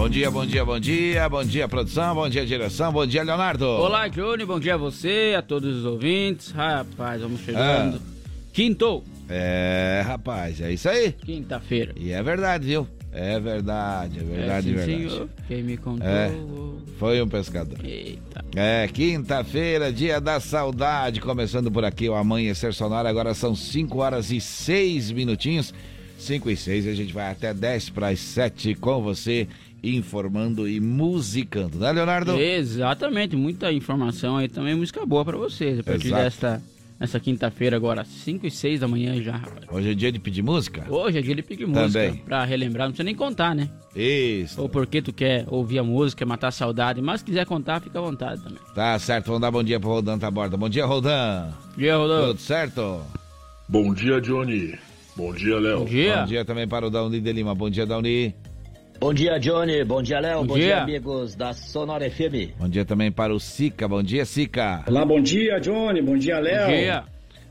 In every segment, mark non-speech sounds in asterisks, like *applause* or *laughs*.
Bom dia, bom dia, bom dia, bom dia produção, bom dia direção, bom dia Leonardo. Olá, Johnny, bom dia a você, a todos os ouvintes. Rapaz, vamos chegando. Ah. Quinto. É, rapaz, é isso aí. Quinta-feira. E é verdade, viu? É verdade, é verdade, é, sim, verdade. Senhor. Quem me contou. É, foi um pescador. Eita. É, quinta-feira, dia da saudade, começando por aqui o Amanhecer Sonora. Agora são 5 horas e 6 minutinhos. 5 e 6, a gente vai até 10 para as 7 com você informando e musicando, né, Leonardo? Exatamente, muita informação aí também, música boa para vocês. A partir Exato. desta nessa quinta-feira, agora, 5 e 6 da manhã já, rapaz. Hoje é dia de pedir música? Hoje é dia de pedir música. Também. Pra relembrar, não precisa nem contar, né? Isso. Ou porque tu quer ouvir a música, matar a saudade, mas se quiser contar, fica à vontade também. Tá certo, vamos dar bom dia pro Rodan tá borda. Bom dia, Rodan. Bom dia, Rodan. Tudo certo? Bom dia, Johnny. Bom dia, Léo. Bom dia. Bom dia também para o Dauni de Lima. Bom dia, Dauni. Bom dia, Johnny. Bom dia, Léo. Bom, bom dia. dia. amigos da Sonora FM. Bom dia também para o Sica. Bom dia, Sica. Olá, bom dia, Johnny. Bom dia, Léo. Bom dia.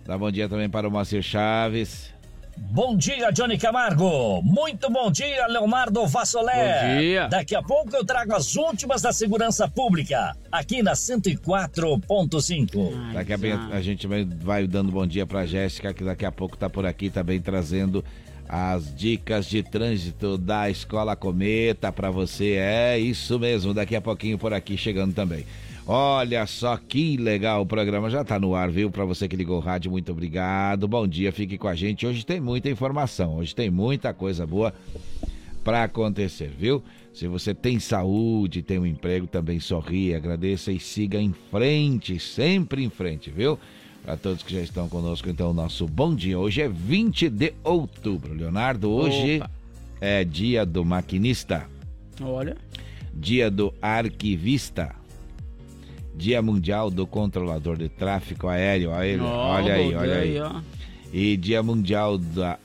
Dá bom dia também para o Moacir Chaves. Bom dia, Johnny Camargo. Muito bom dia, Leonardo Vassolé. Bom dia. Daqui a pouco eu trago as últimas da segurança pública, aqui na 104.5. Daqui a pouco a gente vai dando bom dia para Jéssica, que daqui a pouco está por aqui também trazendo as dicas de trânsito da Escola Cometa para você. É isso mesmo, daqui a pouquinho por aqui chegando também. Olha só que legal o programa já está no ar, viu? Para você que ligou o rádio, muito obrigado. Bom dia, fique com a gente. Hoje tem muita informação, hoje tem muita coisa boa para acontecer, viu? Se você tem saúde, tem um emprego, também sorri, agradeça e siga em frente, sempre em frente, viu? Para todos que já estão conosco, então, o nosso bom dia. Hoje é 20 de outubro. Leonardo, hoje Opa. é dia do maquinista. Olha. Dia do arquivista. Dia Mundial do Controlador de Tráfego Aéreo. Olha, ele, oh, olha aí, olha aí. aí e Dia Mundial da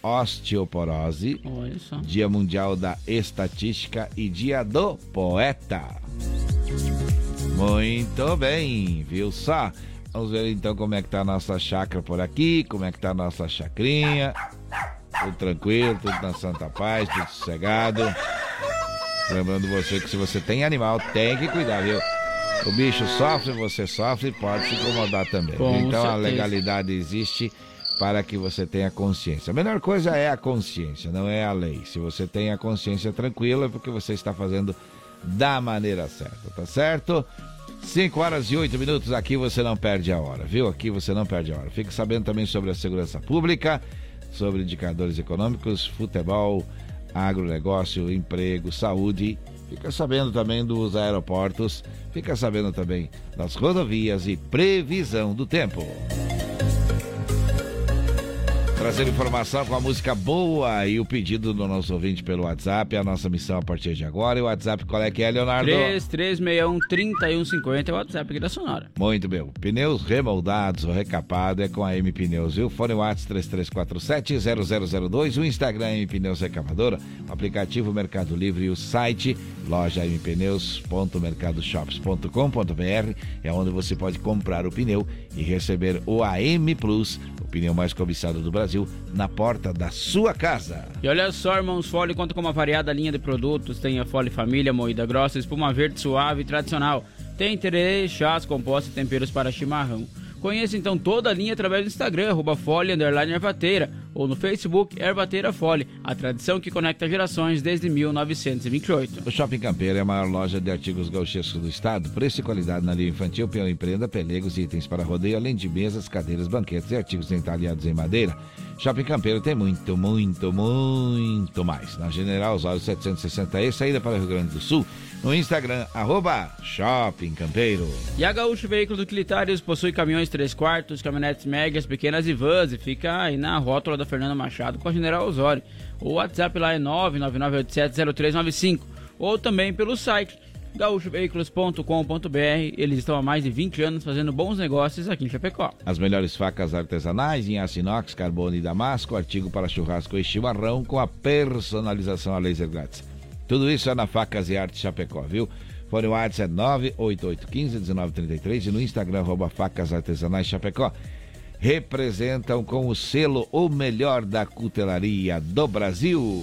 Osteoporose. Olha só. Dia Mundial da Estatística e Dia do Poeta. Muito bem, viu só? Vamos ver então como é que tá a nossa chácara por aqui, como é que tá a nossa chacrinha. Tudo tranquilo, tudo na santa paz, tudo sossegado. Lembrando você que se você tem animal, tem que cuidar, viu? O bicho sofre, você sofre e pode se incomodar também. Com então certeza. a legalidade existe para que você tenha consciência. A melhor coisa é a consciência, não é a lei. Se você tem a consciência tranquila, é porque você está fazendo da maneira certa, tá certo? 5 horas e 8 minutos, aqui você não perde a hora, viu? Aqui você não perde a hora. Fique sabendo também sobre a segurança pública, sobre indicadores econômicos, futebol, agronegócio, emprego, saúde. Fica sabendo também dos aeroportos, fica sabendo também das rodovias e previsão do tempo trazer informação com a música boa e o pedido do nosso ouvinte pelo WhatsApp. É a nossa missão a partir de agora. E o WhatsApp qual é que é, Leonardo? 3361-3150 é o WhatsApp aqui da Sonora. Muito bem. Pneus remoldados ou recapado é com a M Pneus, viu? Fone WhatsApp 3347-0002. O Instagram é M Pneus Recavadora. O aplicativo Mercado Livre e o site loja mpneus.mercadoshops.com.br é onde você pode comprar o pneu e receber o AM Plus, pneu mais cobiçado do Brasil na porta da sua casa. E olha só, irmãos, Fole conta com uma variada linha de produtos. Tem a Fole Família, moída grossa, espuma verde suave e tradicional. Tem tererê, chás, compostos e temperos para chimarrão. Conheça então toda a linha através do Instagram, arroba underline ervateira, ou no Facebook, Ervateira Fole, a tradição que conecta gerações desde 1928. O Shopping Campeiro é a maior loja de artigos gauchescos do estado, preço e qualidade na linha infantil, peão e prenda, pelegos e itens para rodeio, além de mesas, cadeiras, banquetes e artigos entalhados em madeira. Shopping Campeiro tem muito, muito, muito mais. Na General Osório 760E, saída para Rio Grande do Sul, no Instagram, arroba Shopping Campeiro. E a Gaúcho Veículos Utilitários possui caminhões 3 quartos, caminhonetes médias, pequenas e vans e fica aí na rótula da Fernanda Machado com a General Osório. O WhatsApp lá é 999870395. ou também pelo site gaúchoveículos.com.br. Eles estão há mais de 20 anos fazendo bons negócios aqui em Chapecó. As melhores facas artesanais em aço inox, carbono e damasco, artigo para churrasco e chimarrão com a personalização a laser grátis. Tudo isso é na Facas e Arte Chapecó, viu? Fone WhatsApp é 98815-1933 e no Instagram, arroba Facas Artesanais Chapecó. Representam com o selo o melhor da cutelaria do Brasil.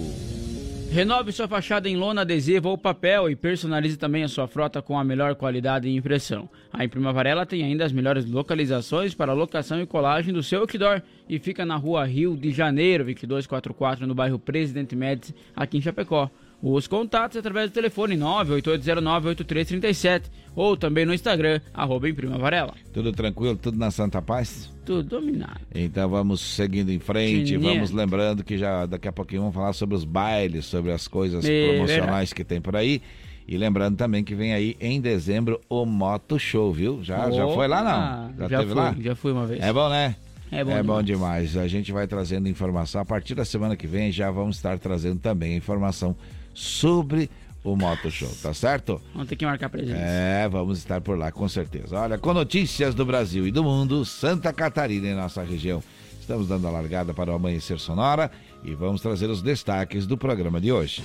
Renove sua fachada em lona, adesivo ou papel e personalize também a sua frota com a melhor qualidade e impressão. A Imprima Varela tem ainda as melhores localizações para locação e colagem do seu outdoor e fica na rua Rio de Janeiro, 2244, no bairro Presidente Médici, aqui em Chapecó. Os contatos através do telefone 98809-8337 ou também no Instagram, arroba Imprima Varela. Tudo tranquilo, tudo na Santa Paz? Tudo dominado. Então vamos seguindo em frente, Chininha. vamos lembrando que já daqui a pouquinho vamos falar sobre os bailes, sobre as coisas É promocionais verdade. que tem por aí. E lembrando também que vem aí em dezembro o Moto Show, viu? Já, já foi lá não? Já, Já, teve fui, lá? já fui uma vez. É bom, né? É bom é bom demais. demais. A gente vai trazendo informação. A partir da semana que vem já vamos estar trazendo também informação sobre o Moto Show, tá certo? Vamos ter que marcar presença. É, vamos estar por lá com certeza. Olha, com notícias do Brasil e do mundo, Santa Catarina em nossa região. Estamos dando a largada para o Amanhecer Sonora e vamos trazer os destaques do programa de hoje.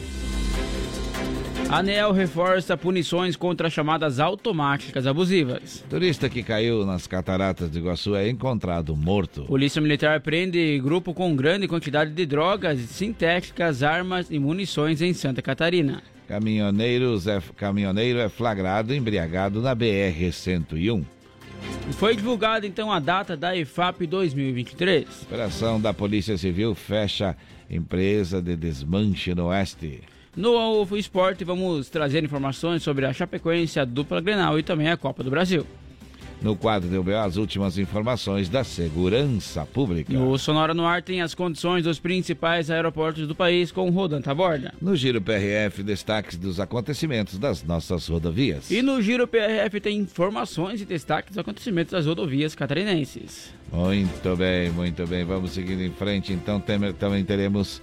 ANEL reforça punições contra chamadas automáticas abusivas. Turista que caiu nas cataratas de Iguaçu é encontrado morto. Polícia Militar prende grupo com grande quantidade de drogas sintéticas, armas e munições em Santa Catarina. Caminhoneiros é, caminhoneiro é flagrado embriagado na BR-101. Foi divulgada então a data da EFAP 2023. Operação da Polícia Civil fecha empresa de desmanche no Oeste. No esporte, vamos trazer informações sobre a Chapecoense, a dupla Grenal e também a Copa do Brasil. No quadro do BO, as últimas informações da segurança pública. No Sonora no Ar tem as condições dos principais aeroportos do país com o Rodan Taborda. No Giro PRF, destaques dos acontecimentos das nossas rodovias. E no Giro PRF tem informações e destaques dos acontecimentos das rodovias catarinenses. Muito bem, muito bem. Vamos seguindo em frente. Então também teremos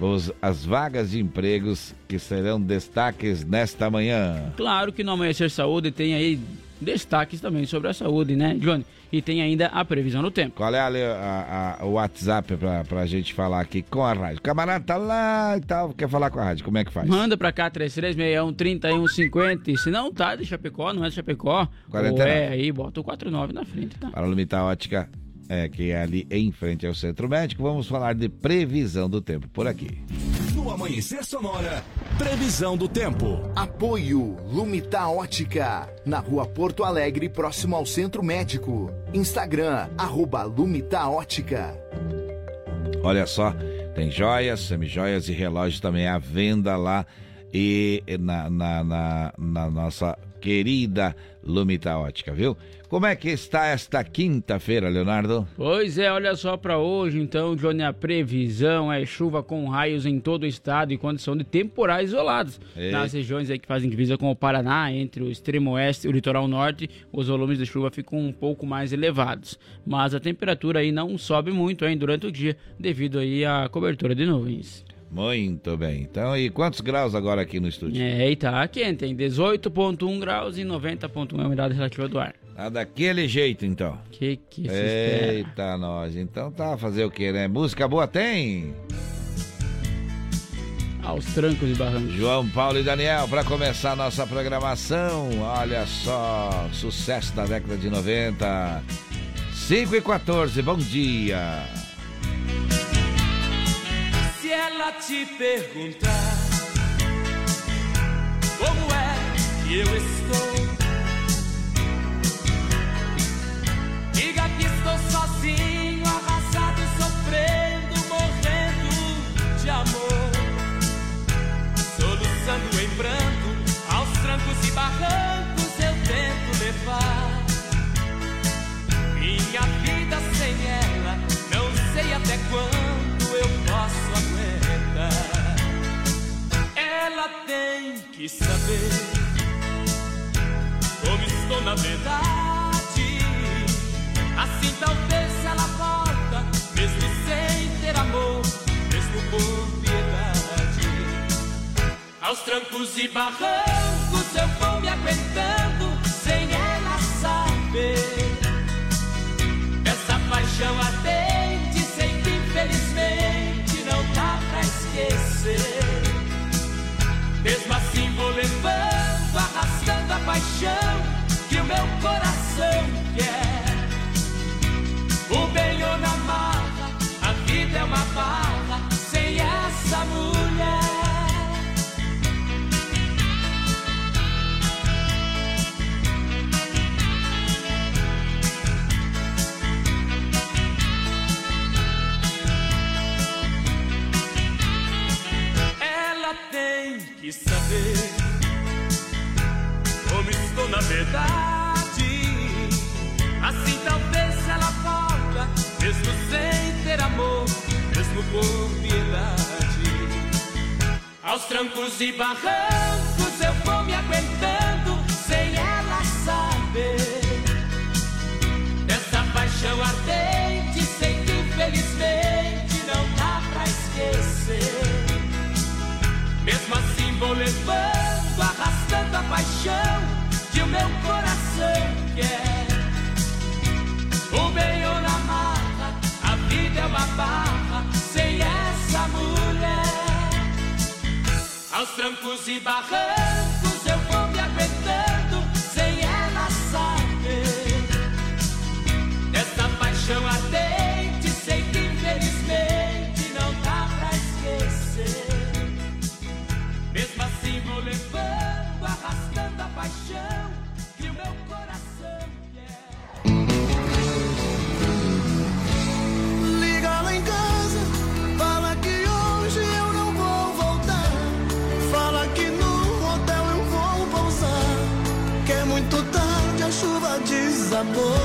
os- as vagas de empregos que serão destaques nesta manhã. Claro que no Amanhecer Saúde tem aí destaques também sobre a saúde, né, Johnny? E tem ainda a previsão do tempo. Qual é ali a- a- o WhatsApp pra, pra gente falar aqui com a rádio? O camarada tá lá e tal, quer falar com a rádio, como é que faz? Manda pra cá 3361-3150. E se não tá de Chapecó, não é de Chapecó, ou 49. é aí, bota o 49 na frente, tá? Para limitar a ótica, é, que é ali em frente ao centro médico, vamos falar de previsão do tempo por aqui. No Amanhecer Sonora, previsão do tempo. Apoio Lumita Ótica, na rua Porto Alegre, próximo ao Centro Médico. Instagram, arroba Lumita Ótica. Olha só, tem joias, semijoias e relógios também à venda lá e na, na, na, na nossa querida Lumita Ótica, viu? Como é que está esta quinta-feira, Leonardo? Pois é, olha só pra hoje, então, Johnny, a previsão é chuva com raios em todo o estado e condição de temporais isolados. Ei. Nas regiões aí que fazem divisa com o Paraná, entre o extremo oeste e o litoral norte, os volumes de chuva ficam um pouco mais elevados. Mas a temperatura aí não sobe muito hein, durante o dia, devido aí à cobertura de nuvens. Muito bem. Então, e quantos graus agora aqui no estúdio? É, e tá quente, tem 18.1 graus e 90.1 é a umidade relativa do ar. Tá daquele jeito, então. Que que se espera? Eita, nós. Então tá, fazer o quê, né? Música boa tem? Aos trancos e barrancos. João Paulo e Daniel, para começar a nossa programação, olha só, sucesso da década de 90. 5 e 14, bom dia. Se ela te perguntar como é que eu estou, diga que estou sozinho, arrasado sofrendo, morrendo de amor, soluçando em pranto, aos trancos e barrancos eu tento levar. Minha vida Ela tem que saber como estou na verdade. Assim talvez ela volta, mesmo sem ter amor, mesmo por piedade. Aos trancos e barrancos eu vou me aguentando. na verdade. Assim talvez ela volta, mesmo sem ter amor, mesmo por piedade. Aos trancos e barrancos eu vou me aguentando sem ela saber. Dessa paixão ardente, sei que infelizmente não dá pra esquecer. Mesmo assim vou levando, arrastando a paixão meu coração quer. O bem na mata, a vida é uma barra sem essa mulher. Aos trancos e barrancos. amor.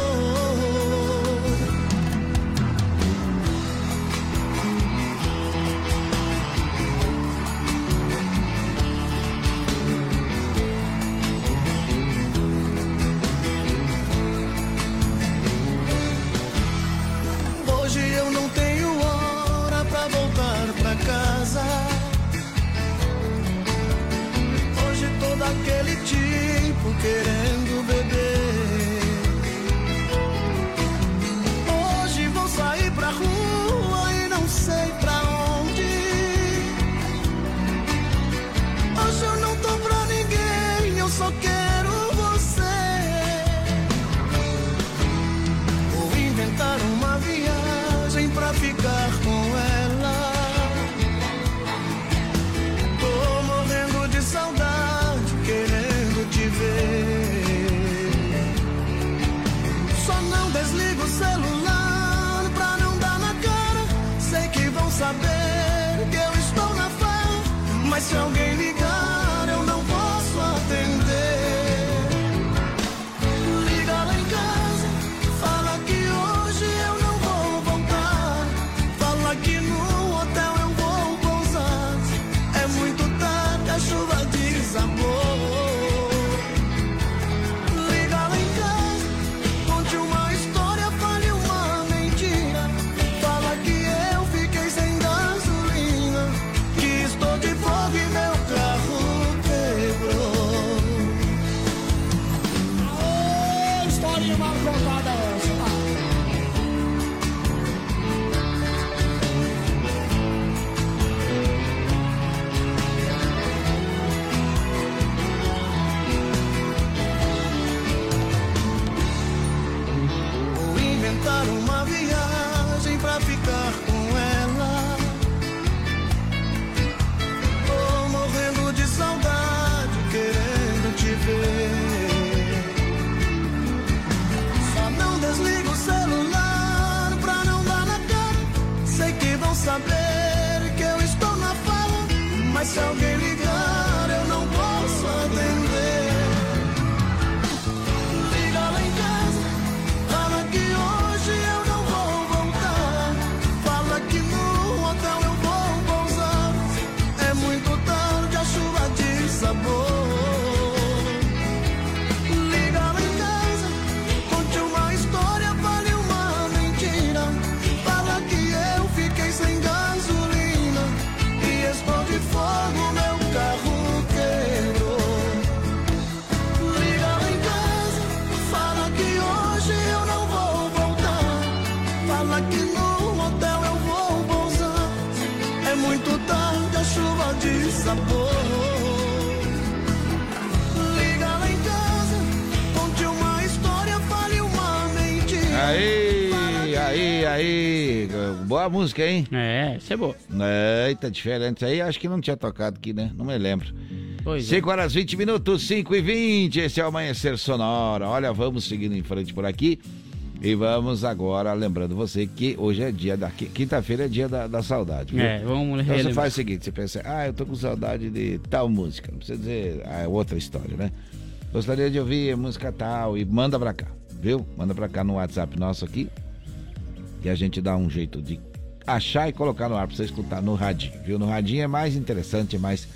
Boa a música, hein? É, isso é boa. Eita, diferente. Aí acho que não tinha tocado aqui, né? Não me lembro. Pois 5 horas 20 minutos, 5 e 20. Esse é o Amanhecer Sonora. Olha, vamos seguindo em frente por aqui. E vamos agora, lembrando você que hoje é dia da. Quinta-feira é dia da, da saudade. Viu? É, vamos Então você faz o seguinte: você pensa, ah, eu tô com saudade de tal música. Não precisa dizer, ah, é outra história, né? Gostaria de ouvir música tal e manda pra cá, viu? Manda pra cá no WhatsApp nosso aqui. E a gente dá um jeito de achar e colocar no ar pra você escutar no radinho, viu? No radinho é mais interessante, é mais,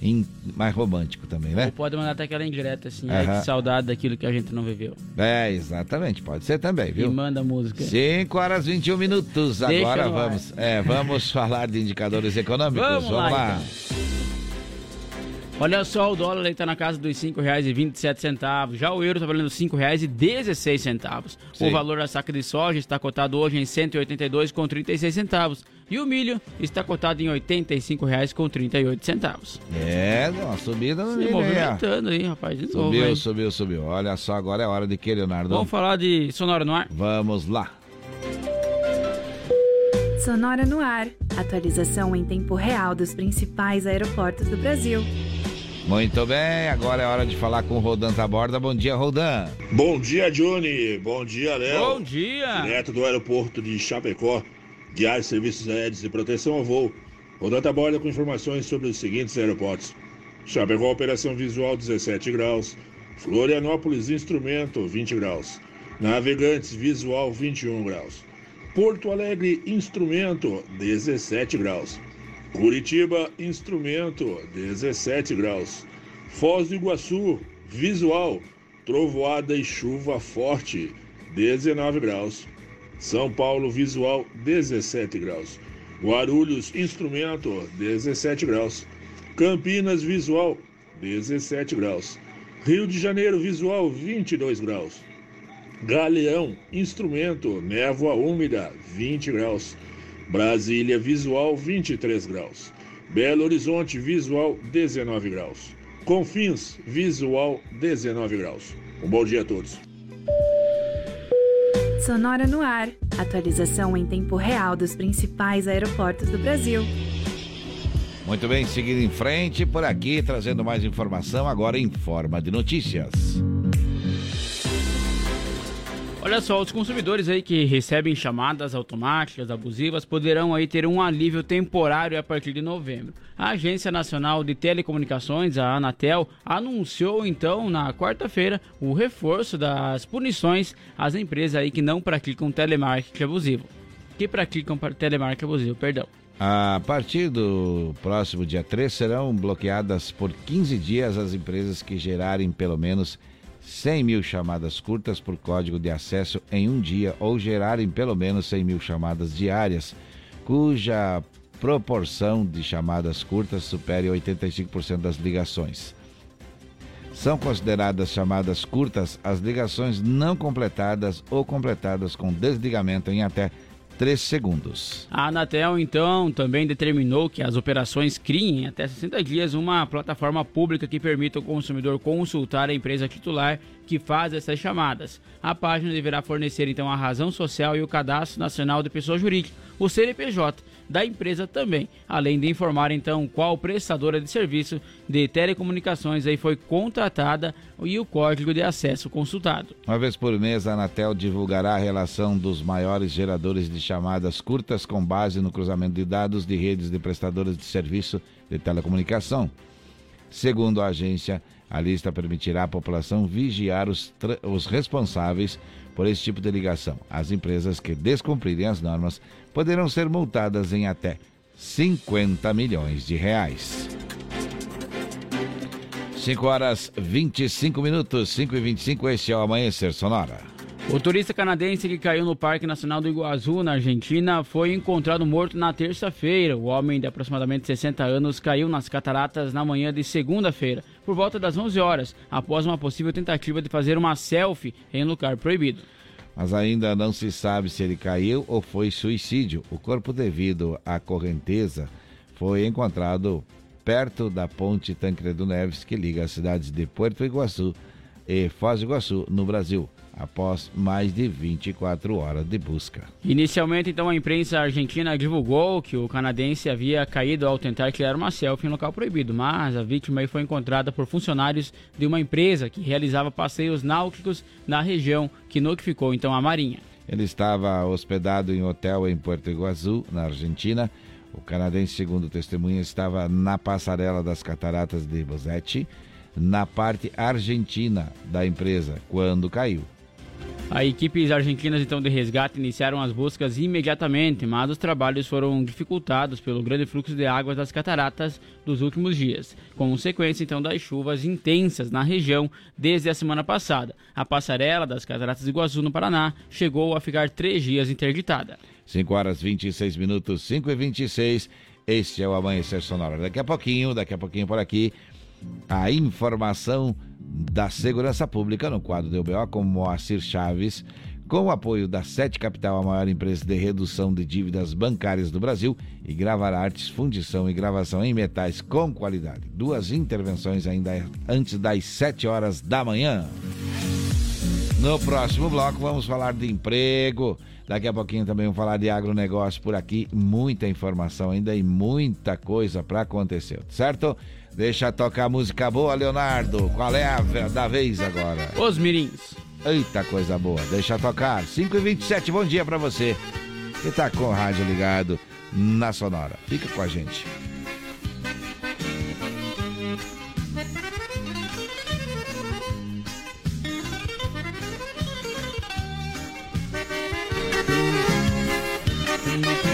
in- mais romântico também, né? Ou pode mandar até aquela indireta assim, ai, que saudade daquilo que a gente não viveu. É, exatamente, pode ser também, E viu? manda a música. 5 horas 21 minutos. Deixa Agora vamos, é, vamos *laughs* falar de indicadores econômicos. Vamos Vamos, lá, lá. Olha só, o dólar está na casa dos R$ 5,27. Já o euro está valendo R$ 5,16. Sim. O valor da saca de soja está cotado hoje em R$ 182,36 centavos. E o milho está cotado em R$ 85,38 centavos. É, deu uma subida no Se milho movimentando aí, rapaz. De novo, Subiu, hein? subiu, subiu. Olha só, agora é hora de que, Leonardo? Vamos falar de Sonora no ar? Vamos lá. Sonora no ar. Atualização em tempo real dos principais aeroportos do Brasil. Muito bem, agora é hora de falar com o Rodan Taborda. Bom dia, Rodan. Bom dia, Johnny. Bom dia, Léo. Bom dia! Direto do aeroporto de Chapecó, guiar serviços aéreos de proteção ao voo. Rodando a borda com informações sobre os seguintes aeroportos. Chapecó, operação visual 17 graus. Florianópolis, instrumento 20 graus. Navegantes, visual 21 graus. Porto Alegre, instrumento 17 graus. Curitiba, instrumento 17 graus. Foz do Iguaçu, visual, trovoada e chuva forte 19 graus. São Paulo, visual 17 graus. Guarulhos, instrumento 17 graus. Campinas, visual 17 graus. Rio de Janeiro, visual 22 graus. Galeão, instrumento, névoa úmida, 20 graus. Brasília, visual, 23 graus. Belo Horizonte, visual, 19 graus. Confins, visual, 19 graus. Um bom dia a todos. Sonora no ar. Atualização em tempo real dos principais aeroportos do Brasil. Muito bem, seguindo em frente por aqui, trazendo mais informação agora em forma de notícias. Olha só, os consumidores aí que recebem chamadas automáticas abusivas poderão aí ter um alívio temporário a partir de novembro. A Agência Nacional de Telecomunicações, a Anatel, anunciou então na quarta-feira o reforço das punições às empresas aí que não praticam telemarketing abusivo. Que praticam telemarketing abusivo, perdão. A partir do próximo dia 3 serão bloqueadas por 15 dias as empresas que gerarem pelo menos 100 mil chamadas curtas por código de acesso em um dia ou gerarem pelo menos 100 mil chamadas diárias, cuja proporção de chamadas curtas supere 85% das ligações. São consideradas chamadas curtas as ligações não completadas ou completadas com desligamento em até 3 segundos. A Anatel, então, também determinou que as operações criem em até 60 dias uma plataforma pública que permita ao consumidor consultar a empresa titular que faz essas chamadas. A página deverá fornecer, então, a razão social e o cadastro nacional de pessoa jurídica, o CNPJ, da empresa também, além de informar, então, qual prestadora de serviço de telecomunicações aí foi contratada e o código de acesso consultado. Uma vez por mês, a Anatel divulgará a relação dos maiores geradores de chamadas curtas com base no cruzamento de dados de redes de prestadoras de serviço de telecomunicação. Segundo a agência, a lista permitirá à população vigiar os, os responsáveis por esse tipo de ligação. As empresas que descumprirem as normas poderão ser multadas em até 50 milhões de reais. 5 horas 25 minutos, 5 e 25, este é o Amanhecer Sonora. O turista canadense que caiu no Parque Nacional do Iguaçu, na Argentina, foi encontrado morto na terça-feira. O homem de aproximadamente 60 anos caiu nas cataratas na manhã de segunda-feira, por volta das 11 horas, após uma possível tentativa de fazer uma selfie em lugar proibido. Mas ainda não se sabe se ele caiu ou foi suicídio. O corpo, devido à correnteza, foi encontrado perto da ponte Tancredo Neves, que liga as cidades de Porto Iguaçu e Foz do Iguaçu, no Brasil, após mais de 24 horas de busca. Inicialmente, então, a imprensa argentina divulgou que o canadense havia caído ao tentar tirar uma selfie em local proibido, mas a vítima foi encontrada por funcionários de uma empresa que realizava passeios náuticos na região, que notificou então a Marinha. Ele estava hospedado em hotel em Porto Iguaçu, na Argentina. O canadense, segundo testemunha, estava na passarela das cataratas de Bosetti, na parte argentina da empresa, quando caiu. A equipes argentinas então de resgate iniciaram as buscas imediatamente, mas os trabalhos foram dificultados pelo grande fluxo de águas das cataratas dos últimos dias, consequência então das chuvas intensas na região desde a semana passada. A passarela das cataratas de Iguaçu no Paraná chegou a ficar três dias interditada. 5 horas 26 minutos, 5 e 26. Este é o Amanhecer Sonora. Daqui a pouquinho, daqui a pouquinho por aqui, a informação da Segurança Pública no quadro do UBO com Moacir Chaves, com o apoio da Sete Capital, a maior empresa de redução de dívidas bancárias do Brasil, e Gravar Artes, fundição e gravação em metais com qualidade. Duas intervenções ainda antes das 7 horas da manhã. No próximo bloco vamos falar de emprego. Daqui a pouquinho também vamos falar de agronegócio por aqui. Muita informação ainda e muita coisa para acontecer, certo? Deixa tocar música boa, Leonardo. Qual é a da vez agora? Os Mirins. Eita coisa boa. Deixa tocar. 5 e 27 bom dia para você. Que tá com o rádio ligado na Sonora. Fica com a gente. *laughs*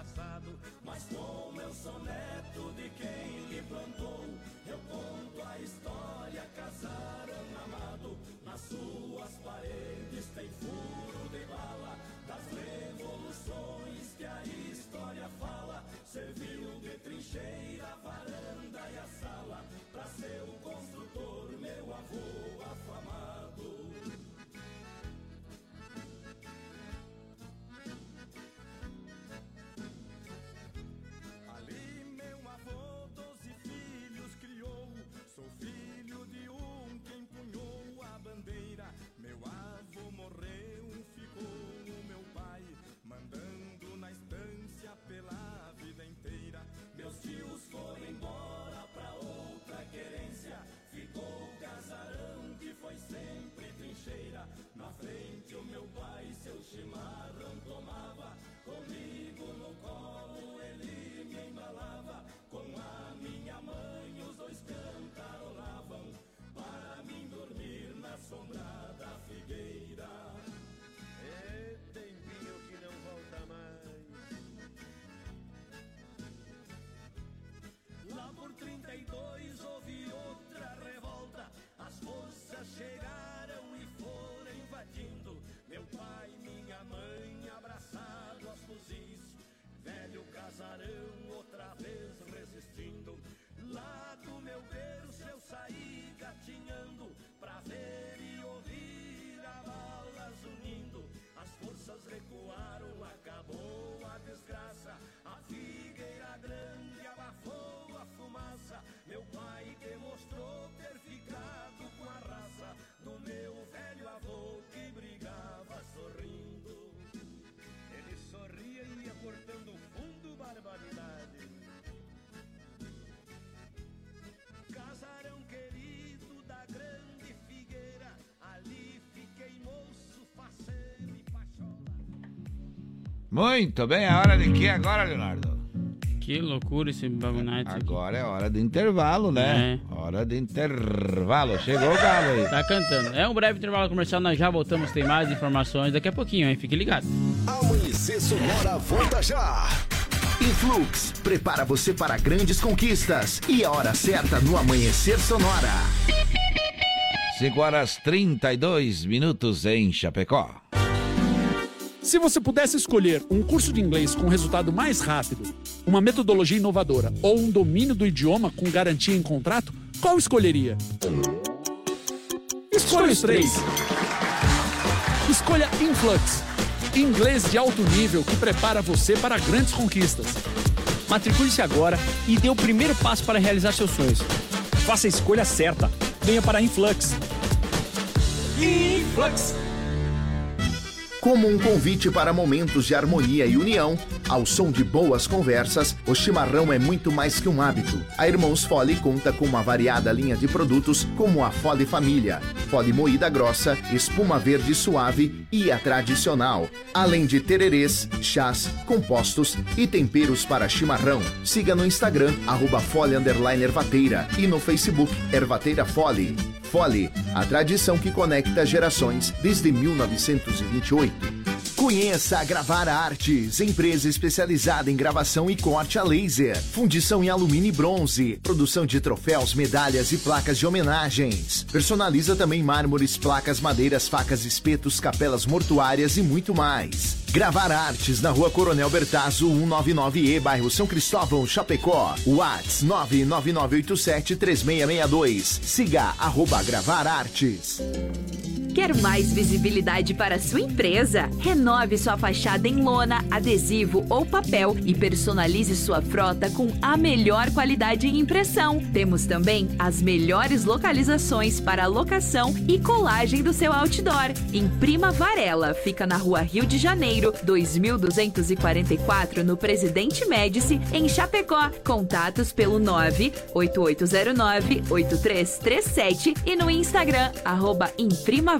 passado. Mas como eu sou neto de quem lhe plantou, eu conto a história Muito bem, é hora de quê agora, Leonardo? Que loucura esse bagulho night aqui. Agora é hora de intervalo, né? Hora de intervalo. Chegou o galo aí. Tá cantando. É um breve intervalo comercial, nós já voltamos, tem mais informações daqui a pouquinho, hein? Fique ligado. Amanhecer Sonora volta já. Influx, prepara você para grandes conquistas. E a hora certa no Amanhecer Sonora. 5 horas 32 minutos em Chapecó. Se você pudesse escolher um curso de inglês com resultado mais rápido, uma metodologia inovadora ou um domínio do idioma com garantia em contrato, qual escolheria? Escolha os três. Escolha Influx, inglês de alto nível que prepara você para grandes conquistas. Matricule-se agora e dê o primeiro passo para realizar seus sonhos. Faça a escolha certa. Venha para a Influx. Influx. Como um convite para momentos de harmonia e união, ao som de boas conversas, o chimarrão é muito mais que um hábito. A Irmãos Fole conta com uma variada linha de produtos como a Fole Família, Fole moída grossa, espuma verde suave e a tradicional, além de tererês, chás, compostos e temperos para chimarrão. Siga no Instagram, Fole Ervateira e no Facebook Ervateira Fole. Fole, a tradição que conecta gerações desde 1928. Conheça a Gravar Artes, empresa especializada em gravação e corte a laser, fundição em alumínio e bronze, produção de troféus, medalhas e placas de homenagens. Personaliza também mármores, placas, madeiras, facas, espetos, capelas mortuárias e muito mais. Gravar Artes na rua Coronel Bertazzo, 199E, bairro São Cristóvão, Chapecó. Whats 999873662. Siga arroba Gravar Artes. Quer mais visibilidade para sua empresa? Renove sua fachada em lona, adesivo ou papel e personalize sua frota com a melhor qualidade em impressão. Temos também as melhores localizações para locação e colagem do seu outdoor. Imprima Varela, fica na rua Rio de Janeiro, 2244, no Presidente Médici, em Chapecó. Contatos pelo 98809-8337 e no Instagram, arroba Imprima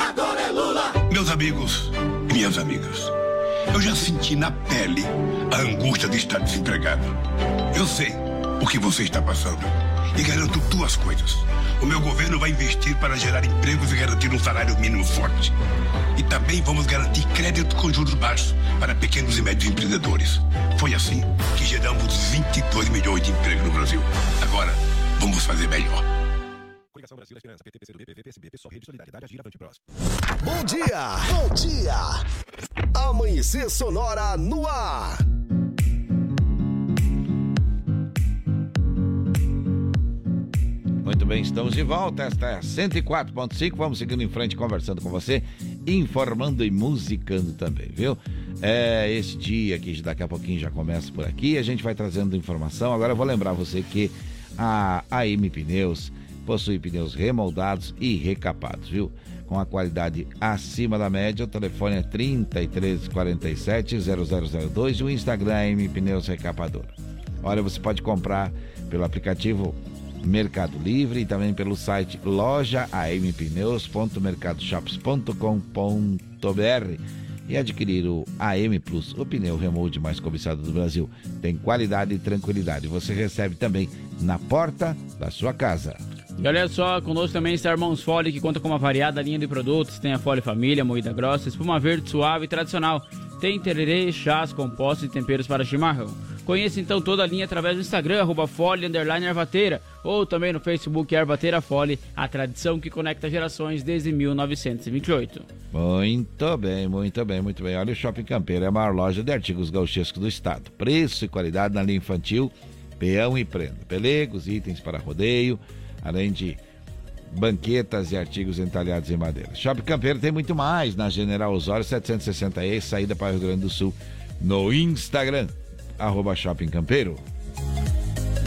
Agora é Lula! Meus amigos e minhas amigas, eu já senti na pele a angústia de estar desempregado. Eu sei o que você está passando e garanto duas coisas. O meu governo vai investir para gerar empregos e garantir um salário mínimo forte. E também vamos garantir crédito com juros baixos para pequenos e médios empreendedores. Foi assim que geramos 22 milhões de empregos no Brasil. Agora, vamos fazer melhor. Coligação Brasil, Esperança, PT, PCdoB, PV, PSB, PSOL, Rede Solidariedade, Agir, Avante Próximo. Bom dia, bom dia. Amanhecer Sonora no ar. Muito bem, estamos de volta. Esta é a 104.5. Vamos seguindo em frente, conversando com você, informando e musicando também, viu? É esse dia que daqui a pouquinho já começa por aqui. A gente vai trazendo informação. Agora eu vou lembrar você que a AM Pneus possui pneus remoldados e recapados, viu? Com a qualidade acima da média, o telefone é 3347 0002 e o Instagram é Pneus Recapador. Olha, você pode comprar pelo aplicativo Mercado Livre e também pelo site loja ampneus.mercadoshops.com.br e adquirir o AM Plus, o pneu remold mais cobiçado do Brasil. Tem qualidade e tranquilidade. Você recebe também na porta da sua casa. E olha só, conosco também está Irmãos Fole, que conta com uma variada linha de produtos. Tem a Fole Família, moída grossa, espuma verde suave e tradicional. Tem tererê, chás, compostos e temperos para chimarrão. Conheça então toda a linha através do Instagram, arroba Fole, underline ou também no Facebook Ervateira Fole, a tradição que conecta gerações desde 1928. Muito bem, muito bem, muito bem. Olha o Shopping Campeiro, é a maior loja de artigos gauchescos do estado. Preço e qualidade na linha infantil, peão e prenda. Pelegos, itens para rodeio, além de banquetas e artigos entalhados em madeira. Shopping Campeiro tem muito mais na General Osório 760E, saída para o Rio Grande do Sul. no Instagram, arroba Shopping Campeiro.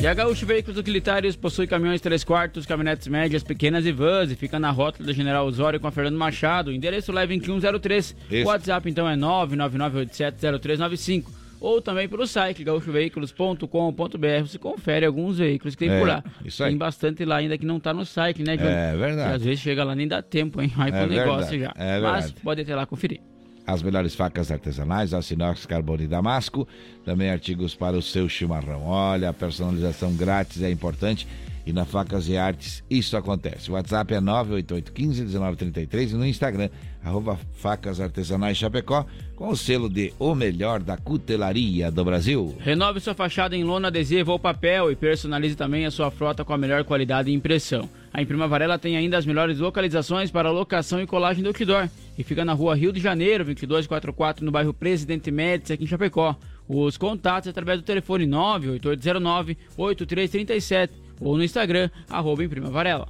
E a Gaúcho Veículos Utilitários possui caminhões 3 quartos, caminhonetes médias, pequenas e vans e fica na rótula do General Osório com a Fernando Machado. O endereço leva em 2103. Isso. O WhatsApp então é 999870395. Ou também pelo site gaúchoveículos.com.br. Você confere alguns veículos que tem É, por lá. isso aí. Tem bastante lá ainda que não tá no site, né, Johnny? É verdade. E às vezes chega lá nem dá tempo, hein? Vai É pro negócio já. é Mas pode até lá conferir. As melhores facas artesanais, aço inox, carbono e damasco. Também artigos para o seu chimarrão. Olha, a personalização grátis é importante. E na Facas e Artes isso acontece. O WhatsApp é 988151933 e no Instagram, arroba Facas Artesanais Chapecó, com o selo de O Melhor da Cutelaria do Brasil. Renove sua fachada em lona, adesivo ou papel e personalize também a sua frota com a melhor qualidade e impressão. A Imprima Varela tem ainda as melhores localizações para locação e colagem do outdoor e fica na rua Rio de Janeiro, 2244, no bairro Presidente Médici, aqui em Chapecó. Os contatos através do telefone 98809-8337 ou no Instagram, arroba Varela.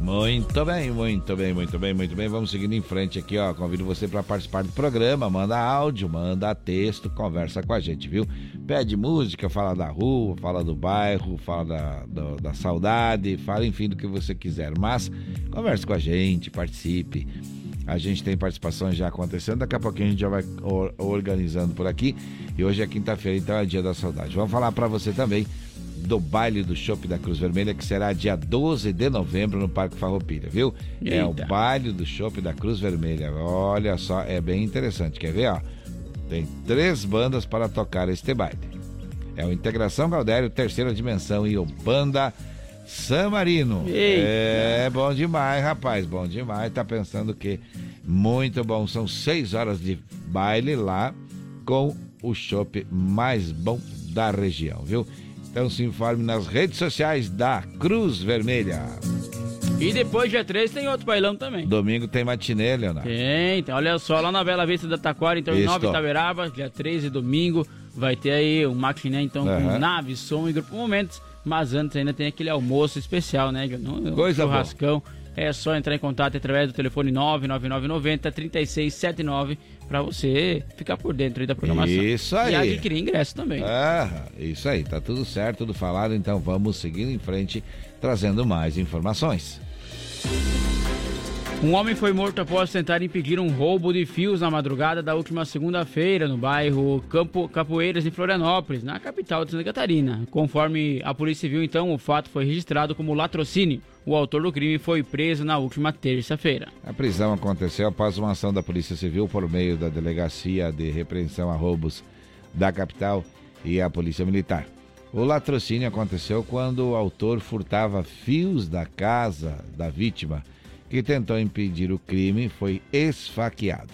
Muito bem, muito bem, muito bem, muito bem. Vamos seguindo em frente aqui, ó. Convido você para participar do programa. Manda áudio, manda texto, conversa com a gente, viu? Pede música, fala da rua, fala do bairro, fala da, da saudade, fala enfim do que você quiser. Mas converse com a gente, participe. A gente tem participações já acontecendo, daqui a pouquinho a gente já vai or- organizando por aqui. E hoje é quinta-feira, então é dia da saudade. Vamos falar para você também do baile do Chopp da Cruz Vermelha, que será dia 12 de novembro no Parque Farroupilha, viu? É o Eita. baile do Chopp da Cruz Vermelha. Olha só, é bem interessante. Quer ver, ó? Tem três bandas para tocar este baile. É o Integração Galdério, Terceira Dimensão e o Banda San Marino. Eita. É bom demais, rapaz, bom demais. Tá pensando que muito bom. São seis horas de baile lá com o chopp mais bom da região, viu? Então se informe nas redes sociais da Cruz Vermelha. E depois, dia 13, tem outro bailão também. Domingo tem matinê, Leonardo. Tem, tem. Olha só, lá na Bela Vista da Taquara, então em Isso. Nova Itaberaba, dia 13, domingo, vai ter aí um maquiné, então, com Aham. nave, som e grupo momentos. Mas antes ainda tem aquele almoço especial, né? Um Coisa boa. churrascão. É só entrar em contato através do telefone 99990 3679 para você ficar por dentro da programação. Isso aí. E adquirir ingresso também. Ah, isso aí, tá tudo certo, tudo falado, então vamos seguindo em frente, trazendo mais informações. Um homem foi morto após tentar impedir um roubo de fios na madrugada da última segunda-feira no bairro Campo Capoeiras, em Florianópolis, na capital de Santa Catarina. Conforme a Polícia Civil, então, o fato foi registrado como latrocínio. O autor do crime foi preso na última terça-feira. A prisão aconteceu após uma ação da Polícia Civil por meio da Delegacia de Repreensão a Roubos da capital e a Polícia Militar. O latrocínio aconteceu quando o autor furtava fios da casa da vítima, que tentou impedir o crime, foi esfaqueado,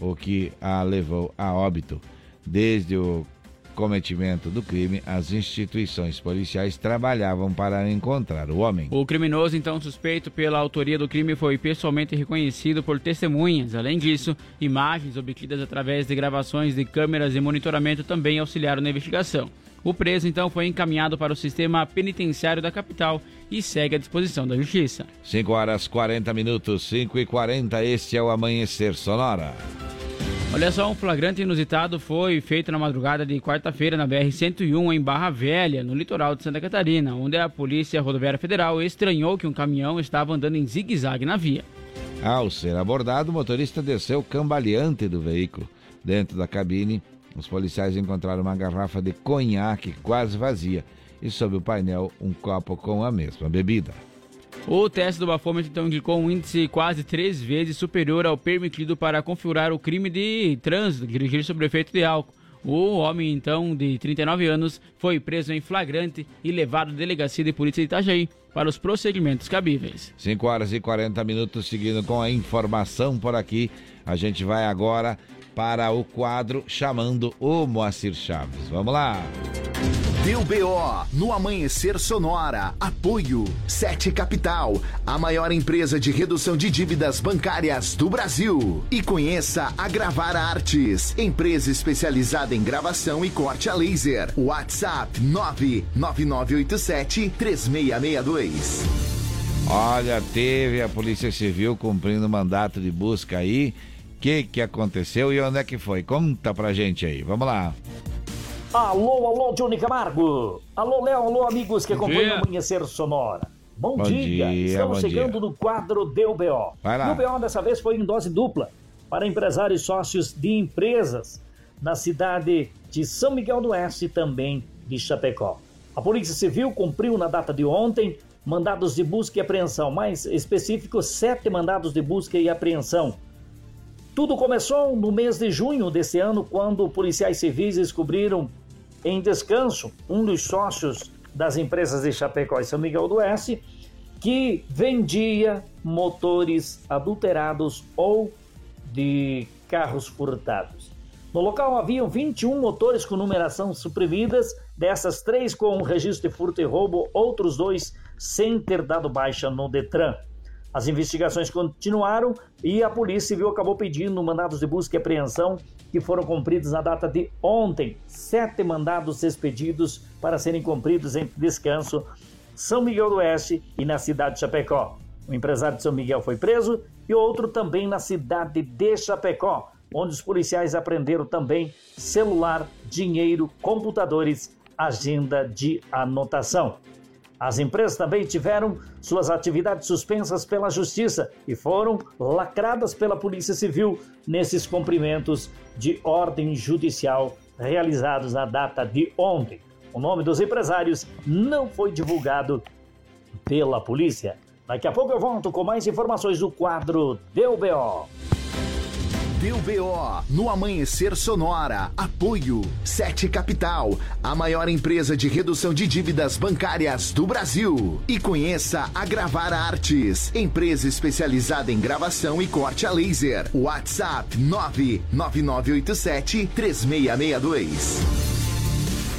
o que a levou a óbito. Desde o cometimento do crime, as instituições policiais trabalhavam para encontrar o homem. O criminoso, então suspeito pela autoria do crime, foi pessoalmente reconhecido por testemunhas. Além disso, imagens obtidas através de gravações de câmeras de monitoramento também auxiliaram na investigação. O preso, então, foi encaminhado para o sistema penitenciário da capital e segue à disposição da justiça. 5 horas 40 minutos, 5 e 40, este é o Amanhecer Sonora. Olha só, um flagrante inusitado foi feito na madrugada de quarta-feira na BR-101 em Barra Velha, no litoral de Santa Catarina, onde a Polícia Rodoviária Federal estranhou que um caminhão estava andando em zigue-zague na via. Ao ser abordado, o motorista desceu cambaleante do veículo. Dentro da cabine, os policiais encontraram uma garrafa de conhaque quase vazia e sob o painel um copo com a mesma bebida. O teste do bafômetro então indicou um índice quase três vezes superior ao permitido para configurar o crime de trânsito, dirigir sob efeito de álcool. O homem, então, de 39 anos, foi preso em flagrante e levado à delegacia de polícia de Itajaí para os procedimentos cabíveis. 5 horas e 40 minutos, seguindo com a informação por aqui. A gente vai agora para o quadro chamando o Moacir Chaves. Vamos lá! Deu BO no Amanhecer Sonora. Apoio Sete Capital, a maior empresa de redução de dívidas bancárias do Brasil. E conheça a Gravar Artes, empresa especializada em gravação e corte a laser. WhatsApp 99987 3662. Olha, teve a Polícia Civil cumprindo mandato de busca aí que que aconteceu e onde é que foi? Conta pra gente aí, vamos lá. Alô, alô, Johnny Camargo. Alô, Léo, alô, amigos que acompanham o Amanhecer Sonora. Bom, Bom dia. dia, Estamos bom chegando dia. no quadro DUBO. Vai lá. O BO dessa vez foi em dose dupla para empresários e sócios de empresas na cidade de São Miguel do Oeste e também de Chapecó. A Polícia Civil cumpriu na data de ontem mandados de busca e apreensão, mais específicos, sete mandados de busca e apreensão tudo começou no mês de junho desse ano, quando policiais civis descobriram em descanso um dos sócios das empresas de Chapecó e São Miguel do Oeste que vendia motores adulterados ou de carros furtados. No local haviam 21 motores com numeração suprimidas, dessas três com registro de furto e roubo, outros dois sem ter dado baixa no Detran. As investigações continuaram e a Polícia Civil acabou pedindo mandados de busca e apreensão que foram cumpridos na data de ontem. Sete mandados expedidos para serem cumpridos em descanso São Miguel do Oeste e na cidade de Chapecó. O empresário de São Miguel foi preso e outro também na cidade de Chapecó, onde os policiais apreenderam também celular, dinheiro, computadores, agenda de anotação. As empresas também tiveram suas atividades suspensas pela Justiça e foram lacradas pela Polícia Civil nesses cumprimentos de ordem judicial realizados na data de ontem. O nome dos empresários não foi divulgado pela polícia. Daqui a pouco eu volto com mais informações do quadro Deu BO. Deu BO no Amanhecer Sonora. Apoio Sete Capital, a maior empresa de redução de dívidas bancárias do Brasil. E conheça a Gravar Artes, empresa especializada em gravação e corte a laser. WhatsApp 99987 3662.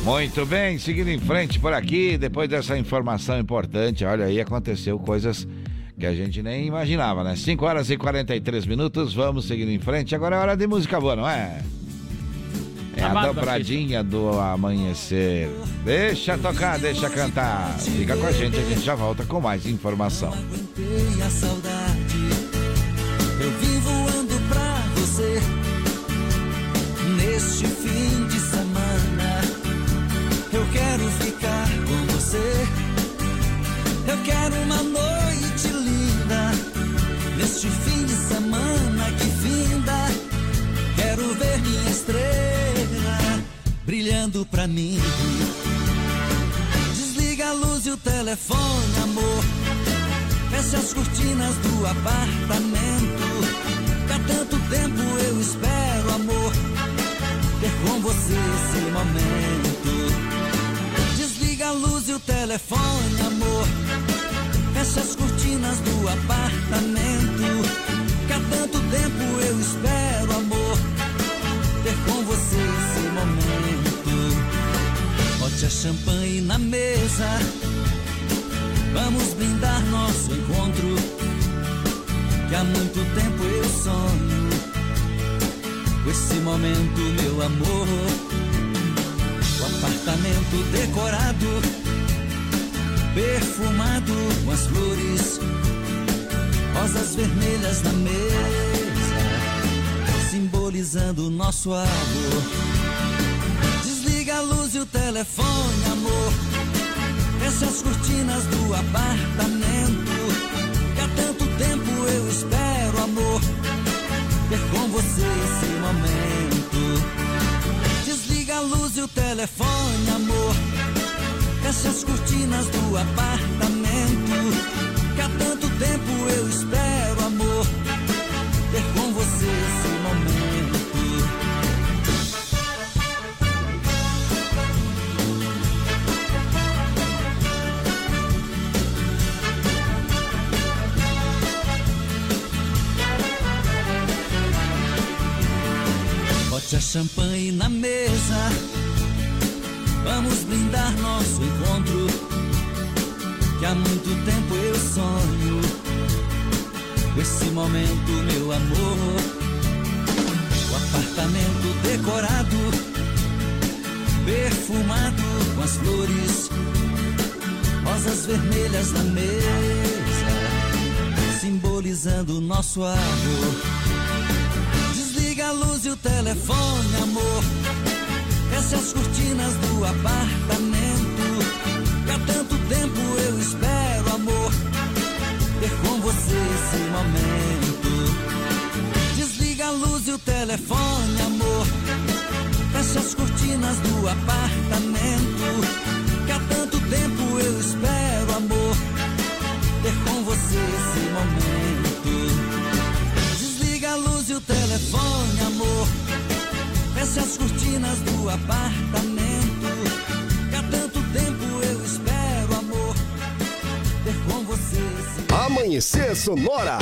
Muito bem, seguindo em frente por aqui, depois dessa informação importante, olha aí, aconteceu coisas que a gente nem imaginava, né? 5 horas e 43 minutos, vamos seguindo em frente. Agora é hora de música boa, não é? É a Amado dobradinha do amanhecer. Deixa tocar, deixa cantar. Fica com a gente, a gente já volta com mais informação. aguentei a saudade. Eu vim voando pra você neste fim de semana. Eu quero ficar com você. Eu quero uma noite neste fim de semana que finda. Quero ver minha estrela brilhando pra mim. Desliga a luz e o telefone, amor. Feche as cortinas do apartamento. Há tanto tempo eu espero, amor. Ter com você esse momento. Desliga a luz e o telefone, amor. Feche as cortinas do apartamento. Que há tanto tempo eu espero, amor. Ter com você esse momento. Bote a champanhe na mesa. Vamos brindar nosso encontro. Que há muito tempo eu sonho. Com esse momento, meu amor. O apartamento decorado, perfumado com as flores, rosas vermelhas na mesa, simbolizando o nosso amor. Desliga a luz e o telefone, amor. Fecha as cortinas do apartamento. Que há tanto tempo eu espero, amor. Ter com você esse momento. Desliga a luz e o telefone, amor. Fecha as cortinas do apartamento. Que há tanto tempo eu espero, amor. Ter com você esse momento. Bote a champanhe na mesa. Vamos brindar nosso encontro. Que há muito tempo eu sonho. Com esse momento, meu amor. O apartamento decorado, perfumado com as flores, rosas vermelhas na mesa, simbolizando o nosso amor. a luz e o telefone, amor. Feche as cortinas do apartamento. Há tanto tempo eu espero, amor. Ter com você esse momento. Desliga a luz e o telefone, amor. Feche as cortinas do apartamento. Que há tanto tempo eu espero, amor. Ter com você esse momento. Desliga a luz e o telefone, amor. Feche as cortinas do apartamento. Que há tanto tempo eu espero, amor. Ter com você Amanhecer Sonora.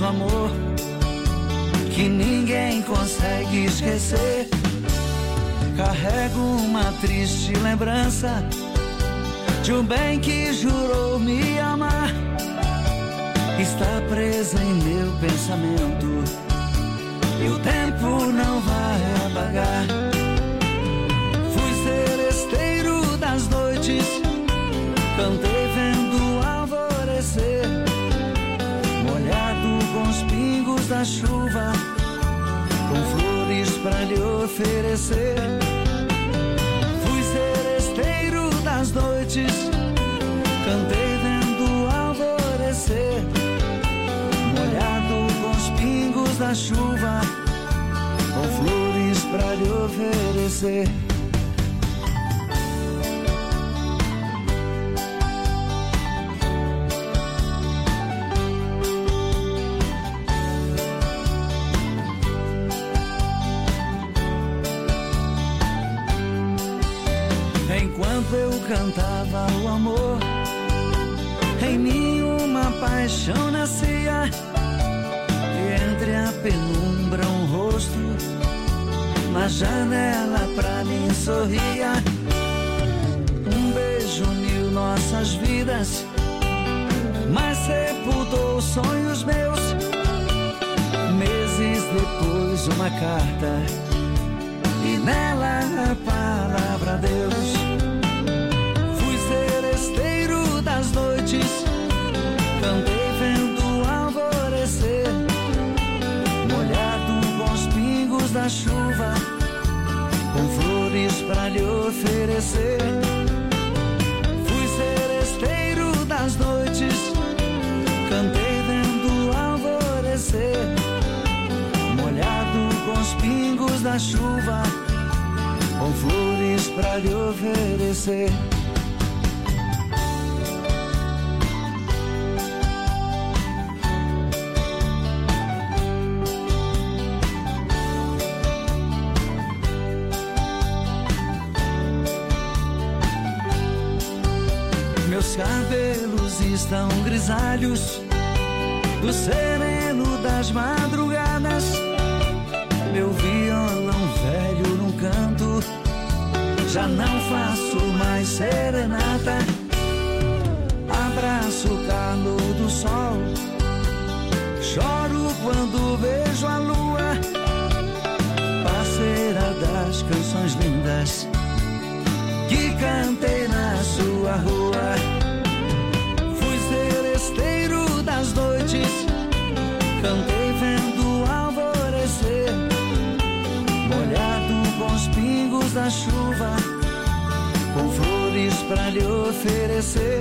No amor que ninguém consegue esquecer. Carrego uma triste lembrança de um bem que jurou me amar. Está presa em meu pensamento e o tempo não vai apagar. Fui celesteiro das noites, cantei vendo da chuva, com flores pra lhe oferecer. Fui celesteiro das noites, cantei vendo alvorecer, molhado com os pingos da chuva, com flores pra lhe oferecer. Sonhos meus. Meses depois, uma carta e nela a palavra Deus. Fui celesteiro das noites, cantei vendo alvorecer, molhado com os pingos da chuva, com flores pra lhe oferecer. Fui celesteiro das noites, da chuva, com flores pra lhe oferecer. Meus cabelos estão grisalhos do sereno das madrugadas. Já não faço mais serenata. Abraço o calor do sol, choro quando vejo a lua, parceira das canções lindas que cantei na sua rua. Fui celesteiro das noites, da chuva, com flores pra lhe oferecer.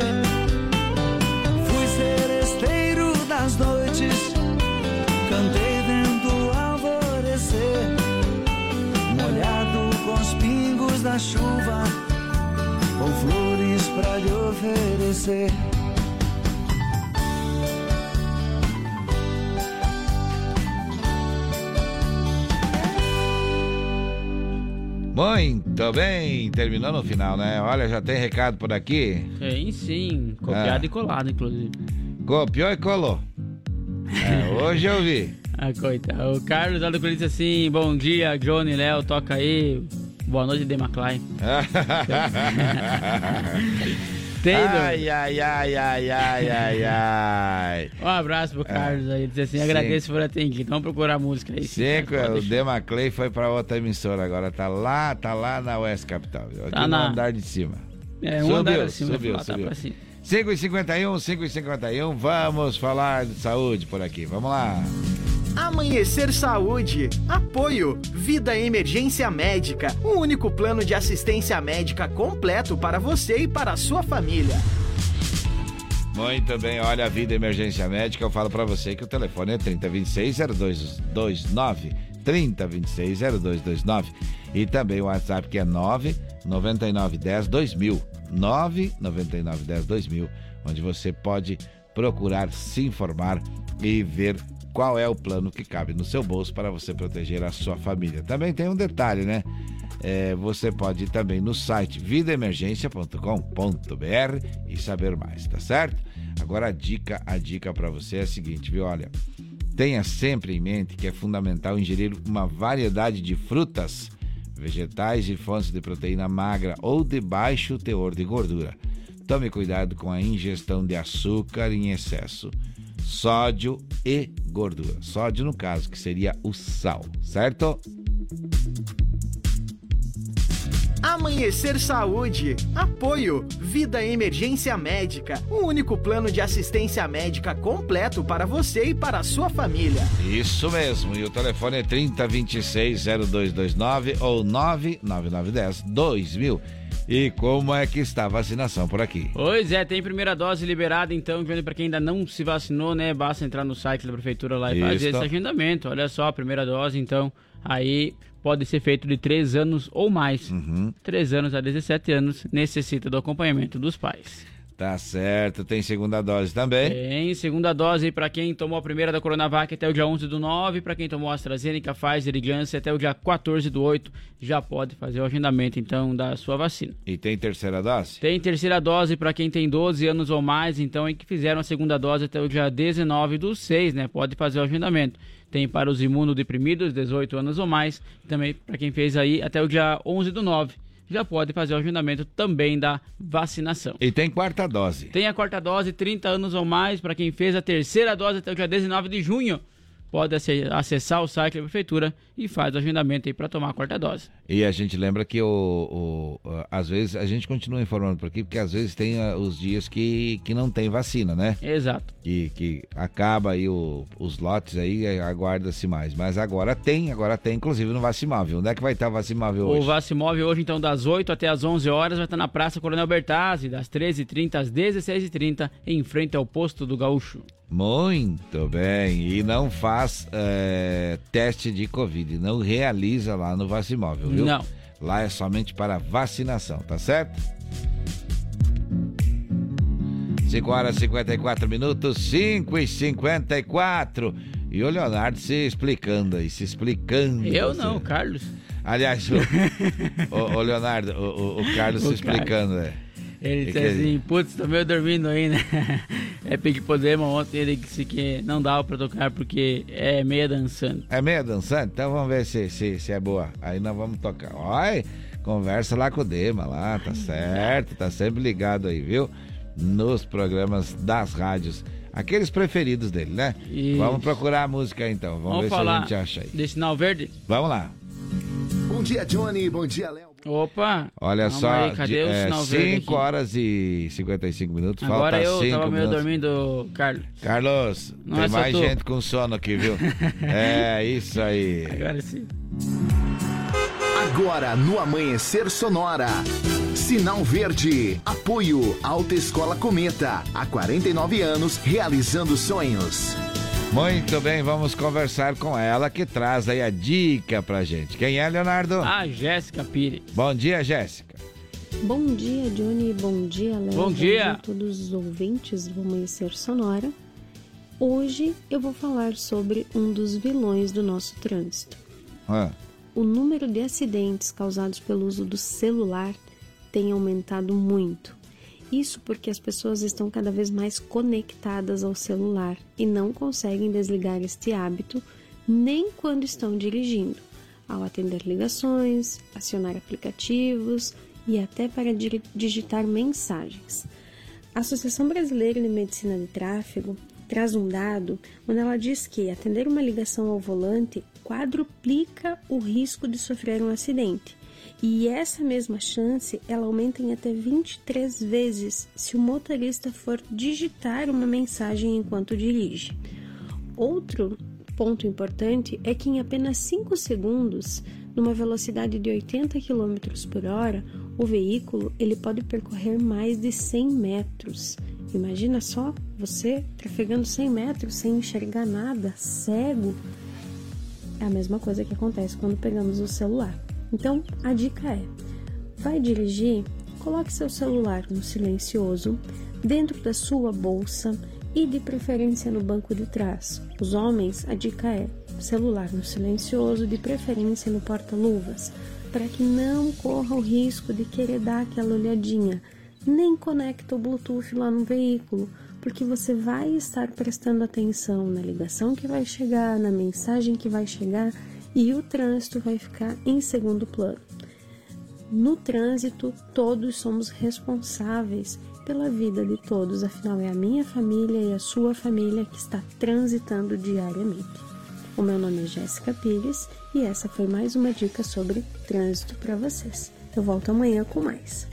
Fui celesteiro das noites, cantei vendo o alvorecer, molhado com os pingos da chuva, com flores pra lhe oferecer. Muito bem, terminou no final, né? Olha, já tem recado por aqui. Tem sim, copiado Ah. e colado, inclusive. Copiou e colou. É, hoje eu vi. *laughs* Ah, coitado. O Carlos lá do Corinthians assim, bom dia, Johnny, Léo, toca aí. Boa noite, Demaclay. *laughs* Taylor. Ai, ai, ai, ai, ai, ai, ai. *laughs* Um abraço pro Carlos aí. Diz assim, Sim. agradeço por atendido. Vamos procurar música aí. Cinco, o deixar. Demaclay foi pra outra emissora agora, tá lá, tá lá na West Capital, aqui Tá no na- andar de cima. É, um andar acima, subiu, tá subiu. pra cima. 5 e 51, 5 e 51, vamos falar de saúde por aqui, vamos lá. Amanhecer Saúde. Apoio. Vida Emergência Médica. O único plano de assistência médica completo para você e para a sua família. Muito bem, olha a vida emergência médica, eu falo pra você que o telefone é 3026-0229, 3026-0229 e também o WhatsApp que é 99910-2000, 99910-2000, onde você pode procurar se informar e ver qual é o plano que cabe no seu bolso para você proteger a sua família. Também tem um detalhe, né? É, você pode ir também no site vidaemergência.com.br e saber mais, tá certo? Agora a dica, a dica para você é a seguinte, viu? Olha, tenha sempre em mente que é fundamental ingerir uma variedade de frutas, vegetais e fontes de proteína magra ou de baixo teor de gordura. Tome cuidado com a ingestão de açúcar em excesso, sódio e gordura. Sódio, no caso, que seria o sal, certo? Amanhecer Saúde. Apoio. Vida Emergência Médica. O único plano de assistência médica completo para você e para a sua família. Isso mesmo, e o telefone é 3026-0229 ou 99910-2000. E como é que está a vacinação por aqui? Pois é, tem primeira dose liberada, então, pra quem ainda não se vacinou, né? Basta entrar no site da prefeitura lá e fazer Isso. esse agendamento. Olha só, a primeira dose, então, aí pode ser feito de 3 anos ou mais. Uhum. 3 anos a 17 anos necessita do acompanhamento dos pais. Tá certo, tem segunda dose também. Tem segunda dose para quem tomou a primeira da Coronavac até o dia 11 do 9, para quem tomou a AstraZeneca, Pfizer e Janssen até o dia 14 do 8, já pode fazer o agendamento então da sua vacina. E tem terceira dose? Tem terceira dose para quem tem 12 anos ou mais, então, e que fizeram a segunda dose até o dia 19 do 6, né? Pode fazer o agendamento. Tem para os imunodeprimidos, 18 anos ou mais, também para quem fez aí até o dia 11 do 9, já pode fazer o agendamento também da vacinação. E tem quarta dose. Tem a quarta dose, 30 anos ou mais, para quem fez a terceira dose até o dia 19 de junho. Pode ace- acessar o site da prefeitura e faz o agendamento aí para tomar a quarta dose. E a gente lembra que o, o- o- às vezes a gente continua informando por aqui, porque às vezes tem ah, os dias que, que não tem vacina, né? Exato. Que, que acaba aí o- os lotes aí, aguarda-se mais. Mas agora tem, agora tem, inclusive no Vacimóvel. Onde é que vai estar o Vacimóvel O hoje? Vacimóvel hoje, então, das 8 até as 11 horas, vai estar na Praça Coronel Bertazzi, das 13h30 às 16h30, em frente ao posto do Gaúcho. Muito bem. E não faz eh, teste de Covid, não realiza lá no Vacimóvel, viu? Não. Lá é somente para vacinação, tá certo? 5 horas e 54 minutos, 5 e 54. E o Leonardo se explicando aí, se explicando. Eu você. não, Carlos. Aliás, o, o- o Leonardo, o, o- Carlos *laughs* se explicando, né? Ele Que disse é assim, putz, tô meio dormindo aí, né? *laughs* É Big Podema, ontem ele disse que não dava pra tocar porque é meia dançando. É meia dançante? Então vamos ver se, se, se é boa. Aí nós vamos tocar. Olha, conversa lá com o Dema lá, tá certo? Tá sempre ligado aí, viu? Nos programas das rádios. Aqueles preferidos dele, né? Isso. Vamos procurar a música aí, então. Vamos, Vamos ver falar se a gente acha aí. de sinal verde? Vamos lá. Bom dia, Johnny. Bom dia, Léo. Opa! Olha só, aí, cadê o sinal verde 5 aqui? horas e 55 minutos. Agora falta eu 5 tava meio minutos. dormindo, Carlos. Carlos, Não tem é mais tu. gente com sono aqui, viu? *laughs* é, isso aí. Agora sim. Agora no Amanhecer Sonora. Sinal Verde. Apoio Alta Escola Cometa. Há 49 anos realizando sonhos. Muito bem, vamos conversar com ela que traz aí a dica pra gente. Quem é, Leonardo? A Jéssica Pires. Bom dia, Jéssica. Bom dia, Johnny. Bom dia, Léo. Bom dia. a todos os ouvintes do Amanhecer Sonora. Hoje eu vou falar sobre um dos vilões do nosso trânsito. Ah, O número de acidentes causados pelo uso do celular tem aumentado muito. Isso porque as pessoas estão cada vez mais conectadas ao celular e não conseguem desligar este hábito nem quando estão dirigindo, ao atender ligações, acionar aplicativos e até para digitar mensagens. A Associação Brasileira de Medicina de Tráfego traz um dado onde ela diz que atender uma ligação ao volante quadruplica o risco de sofrer um acidente. E essa mesma chance ela aumenta em até 23 vezes se o motorista for digitar uma mensagem enquanto dirige. Outro ponto importante é que em apenas 5 segundos, numa velocidade de 80 km por hora, o veículo ele pode percorrer mais de 100 metros. Imagina só você trafegando 100 metros sem enxergar nada, cego. É a mesma coisa que acontece quando pegamos o celular. Então, a dica é: vai dirigir, coloque seu celular no silencioso, dentro da sua bolsa e de preferência no banco de trás. Os homens, a dica é: celular no silencioso, de preferência no porta-luvas para que não corra o risco de querer dar aquela olhadinha. Nem conecta o Bluetooth lá no veículo, porque você vai estar prestando atenção na ligação que vai chegar, na mensagem que vai chegar e o trânsito vai ficar em segundo plano. No trânsito, todos somos responsáveis pela vida de todos, afinal, é a minha família e a sua família que está transitando diariamente. O meu nome é Jéssica Pires e essa foi mais uma dica sobre trânsito para vocês. Eu volto amanhã com mais.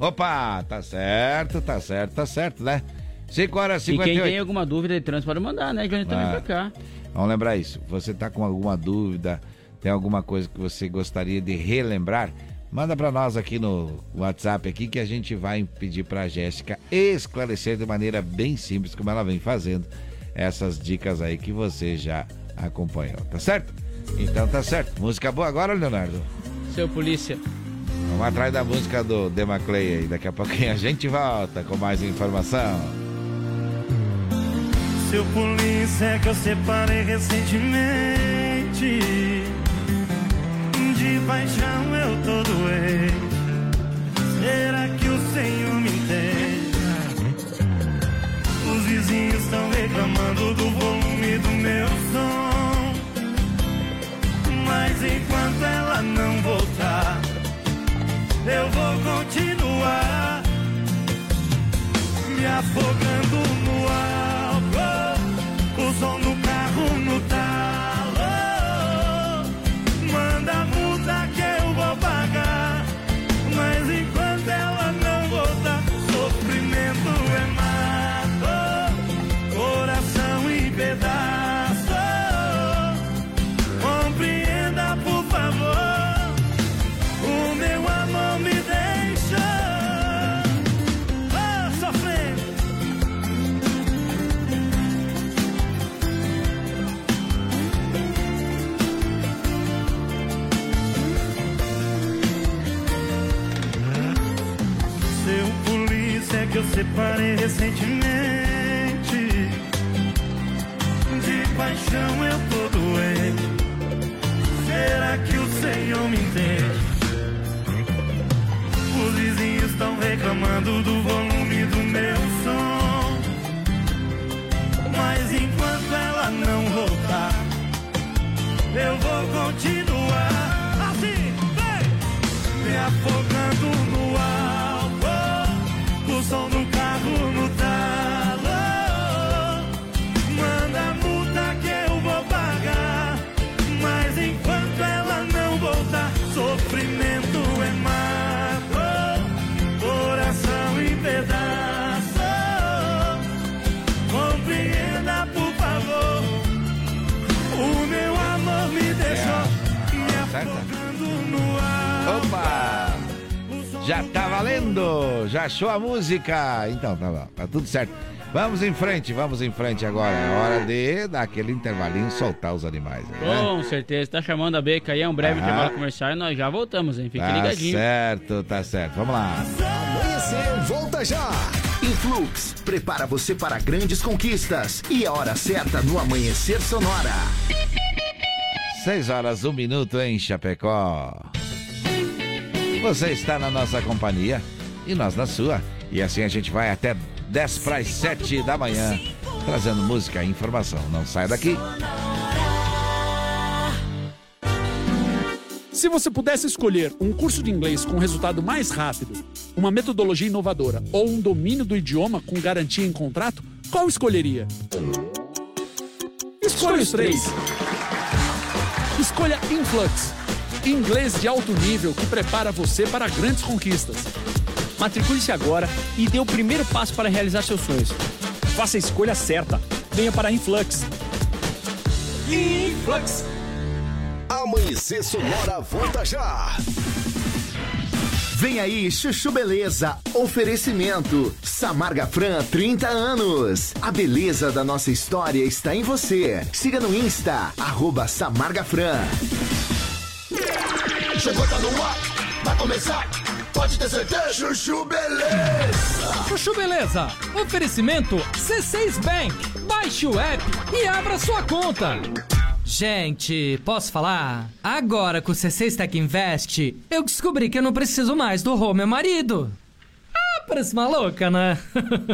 Opa, tá certo, tá certo, tá certo, né? 5 horas e 58. E quem tem alguma dúvida de trânsito pode mandar, né, Johnny? Também ah, pra cá. Vamos lembrar isso. Você tá com alguma dúvida, tem alguma coisa que você gostaria de relembrar? Manda para nós aqui no WhatsApp aqui que a gente vai pedir para Jéssica esclarecer de maneira bem simples como ela vem fazendo essas dicas aí que você já acompanhou, tá certo? Então tá certo. Música boa agora, Leonardo? Seu polícia. Vamos atrás da música do Demaclay aí. Daqui a pouquinho a gente volta com mais informação. Seu polícia é que eu separei recentemente. De paixão eu tô doente. Será que o Senhor me entende? Os vizinhos estão reclamando do volume do meu som. Mas enquanto ela não voltar, eu vou continuar me afogando no álcool, separei recentemente. De paixão eu tô doente. Será que o Senhor me entende? Os vizinhos estão reclamando do volume do meu som. Mas enquanto ela não voltar, eu vou continuar Já tá valendo! Já achou a música? Então tá bom, tá tudo certo. Vamos em frente, vamos em frente agora. É hora de dar aquele intervalinho soltar os animais. Né? Com certeza, tá chamando a beca aí, é um breve intervalo comercial e nós já voltamos, hein? Fique tá ligadinho. Tá certo, tá certo. Vamos lá. Amanhecer, volta já! Influx, prepara você para grandes conquistas. E a hora certa no Amanhecer Sonora. 6 horas, 1 um minuto em Chapecó. Você está na nossa companhia e nós na sua. E assim a gente vai até 10 para as 7 da manhã, trazendo música e informação. Não sai daqui. Se você pudesse escolher um curso de inglês com resultado mais rápido, uma metodologia inovadora ou um domínio do idioma com garantia em contrato, qual escolheria? Escolha os três. Escolha Influx. Inglês de alto nível que prepara você para grandes conquistas. Matricule-se agora e dê o primeiro passo para realizar seus sonhos. Faça a escolha certa. Venha para a Influx. Influx. Amanhecer Sonora volta já. Vem aí, Chuchu Beleza. Oferecimento. Samarga Fran, 30 anos. A beleza da nossa história está em você. Siga no Insta, arroba Samarga Fran. Chegou, tá no ar. Vai começar. Pode ter certeza. Chuchu Beleza. Chuchu Beleza. Oferecimento C6 Bank. Baixe o app e abra sua conta. Gente, posso falar? Agora com o C6 Tech Invest, eu descobri que eu não preciso mais do Rô, meu marido. Parece maluca, né?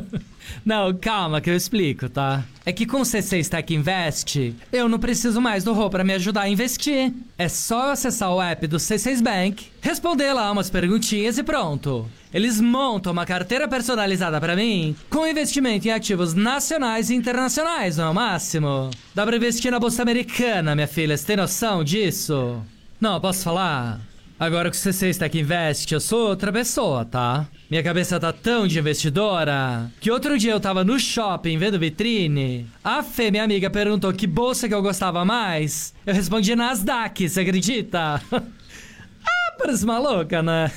*laughs* não, calma que eu explico, tá? É que com o C6 Tech Invest, eu não preciso mais do Rô pra me ajudar a investir. É só acessar o app do C6 Bank, responder lá umas perguntinhas e pronto. Eles montam uma carteira personalizada pra mim com investimento em ativos nacionais e internacionais, não é o máximo? Dá pra investir na bolsa americana, minha filha, você tem noção disso? Não, posso falar? Agora que o C6 Tech Invest, eu sou outra pessoa, tá? Minha cabeça tá tão de investidora que outro dia eu tava no shopping vendo vitrine. A Fê, minha amiga, perguntou que bolsa que eu gostava mais. Eu respondi Nasdaq, você acredita? *laughs* ah, parece maluca, né?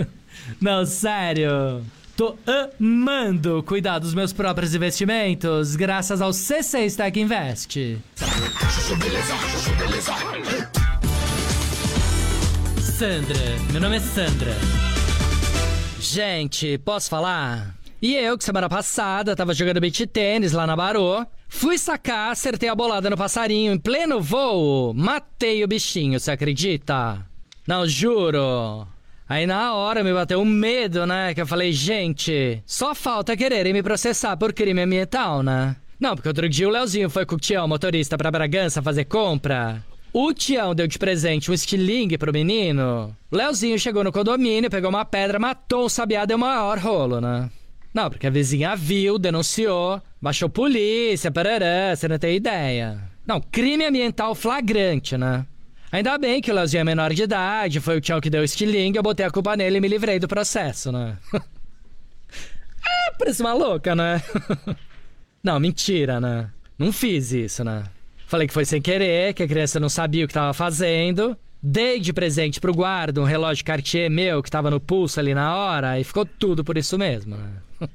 *laughs* Não, sério. Tô amando cuidar dos meus próprios investimentos graças ao C6 Tech Invest. Sandra, meu nome é Sandra. Gente, posso falar? E eu, que semana passada tava jogando beat tênis lá na Barô, fui sacar, acertei a bolada no passarinho em pleno voo, matei o bichinho, você acredita? Não, juro. Aí na hora me bateu um medo, né? Que eu falei, gente, só falta quererem me processar por crime ambiental, né? Não, porque outro dia o Leozinho foi com o Tião, motorista, pra Bragança fazer compra. O Tião deu de presente um estilingue pro menino. Leozinho chegou no condomínio, pegou uma pedra, matou o sabiá, deu maior rolo, né? Não, porque a vizinha viu, denunciou, baixou polícia, parará, você não tem ideia. Não, crime ambiental flagrante, né? Ainda bem que o Leozinho é menor de idade, foi o Tião que deu o estilingue, eu botei a culpa nele e me livrei do processo, né? *laughs* ah, parece maluca, né? *laughs* não, mentira, né? Não fiz isso, né? Falei que foi sem querer, que a criança não sabia o que estava fazendo. Dei de presente pro guarda um relógio Cartier meu que estava no pulso ali na hora e ficou tudo por isso mesmo? *laughs*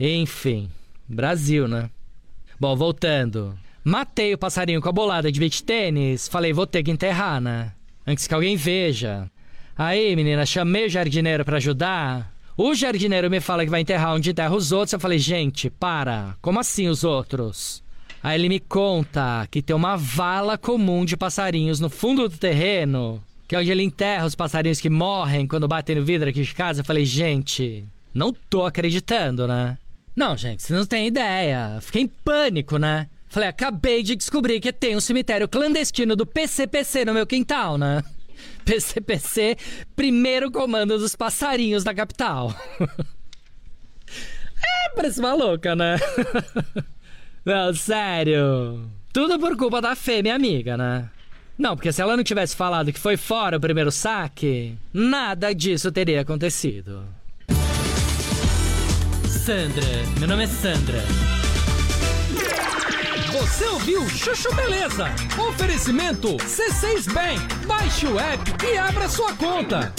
Enfim, Brasil, né? Bom, voltando. Matei o passarinho com a bolada de beach tênis. Falei, vou ter que enterrar, né? Antes que alguém veja. Aí, menina, chamei o jardineiro para ajudar. O jardineiro me fala que vai enterrar onde enterra os outros. Eu falei, gente, para. Como assim os outros? Aí ele me conta que tem uma vala comum de passarinhos no fundo do terreno, que é onde ele enterra os passarinhos que morrem quando batem no vidro aqui de casa. Eu falei, gente, não tô acreditando, né? Não, gente, você não tem ideia. Fiquei em pânico, né? Falei, acabei de descobrir que tem um cemitério clandestino do PCPC no meu quintal, né? *laughs* PCPC, primeiro comando dos passarinhos da capital. *laughs* é, parece maluca, né? *laughs* Não, sério. Tudo por culpa da Fê, minha amiga, né? Não, porque se ela não tivesse falado que foi fora o primeiro saque, nada disso teria acontecido. Sandra, meu nome é Sandra. Você ouviu Chuchu Beleza? Oferecimento C6 Bank. Baixe o app e abra sua conta.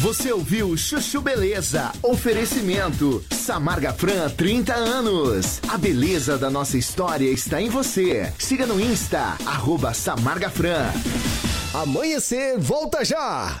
Você ouviu Chuchu Beleza? Oferecimento. Samarga Fran, 30 anos. A beleza da nossa história está em você. Siga no Insta, arroba Samarga Fran. Amanhecer, volta já!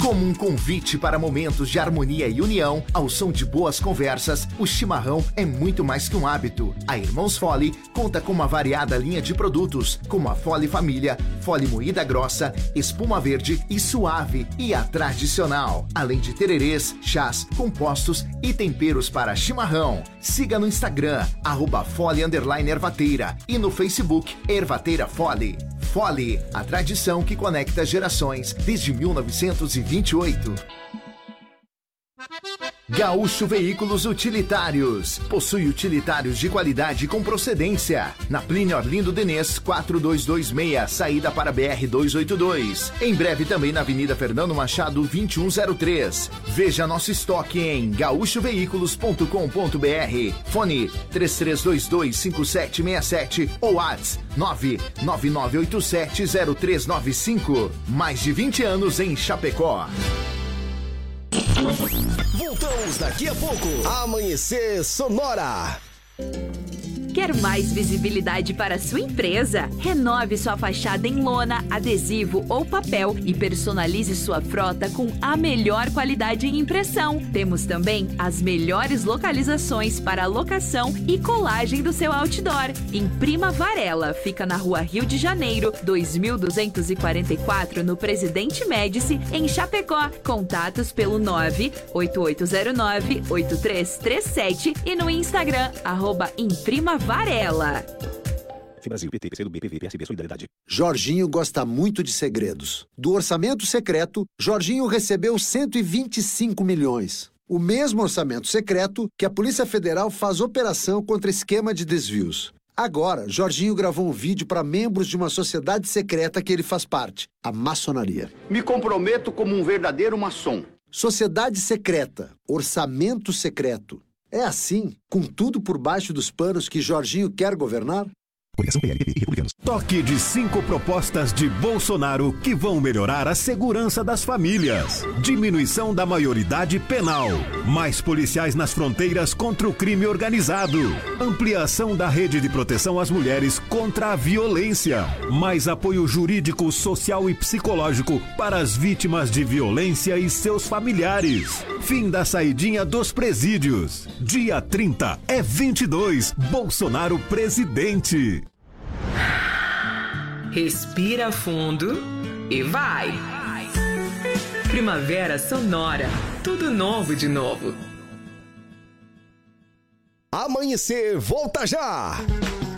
Como um convite para momentos de harmonia e união, ao som de boas conversas, o chimarrão é muito mais que um hábito. A Irmãos Fole conta com uma variada linha de produtos, como a Fole Família, Fole Moída Grossa, Espuma Verde e Suave e a Tradicional. Além de tererês, chás, compostos e temperos para chimarrão. Siga no Instagram, arroba Fole Ervateira e no Facebook Ervateira Fole. Fole, a tradição que conecta gerações desde 1928. Gaúcho Veículos Utilitários. Possui utilitários de qualidade com procedência. Na Plínio Orlindo Denês, 4226, saída para BR 282. Em breve também na Avenida Fernando Machado, 2103. Veja nosso estoque em gaúchoveículos.com.br. Fone 33225767 ou WhatsApp 999870395. Mais de 20 anos em Chapecó. Voltamos daqui a pouco. Amanhecer Sonora. Quer mais visibilidade para sua empresa? Renove sua fachada em lona, adesivo ou papel e personalize sua frota com a melhor qualidade em impressão. Temos também as melhores localizações para locação e colagem do seu outdoor. Imprima Varela, fica na rua Rio de Janeiro, 2244, no Presidente Médici, em Chapecó. Contatos pelo 98809-8337 e no Instagram, arroba Imprima Varela. Brasil, PT, PCdoB, PV, PSB, Solidariedade. Jorginho gosta muito de segredos. Do orçamento secreto, Jorginho recebeu 125 milhões. O mesmo orçamento secreto que a Polícia Federal faz operação contra esquema de desvios. Agora, Jorginho gravou um vídeo para membros de uma sociedade secreta que ele faz parte, a maçonaria. Me comprometo como um verdadeiro maçom. Sociedade secreta, orçamento secreto. É assim, com tudo por baixo dos panos que Jorginho quer governar? Toque de cinco propostas de Bolsonaro que vão melhorar a segurança das famílias. Diminuição da maioridade penal. Mais policiais nas fronteiras contra o crime organizado. Ampliação da rede de proteção às mulheres contra a violência. Mais apoio jurídico, social e psicológico para as vítimas de violência e seus familiares. Fim da saidinha dos presídios. Dia 30 é 22. Bolsonaro presidente. Respira fundo e vai. Primavera Sonora. Tudo novo de novo. Amanhecer, volta já!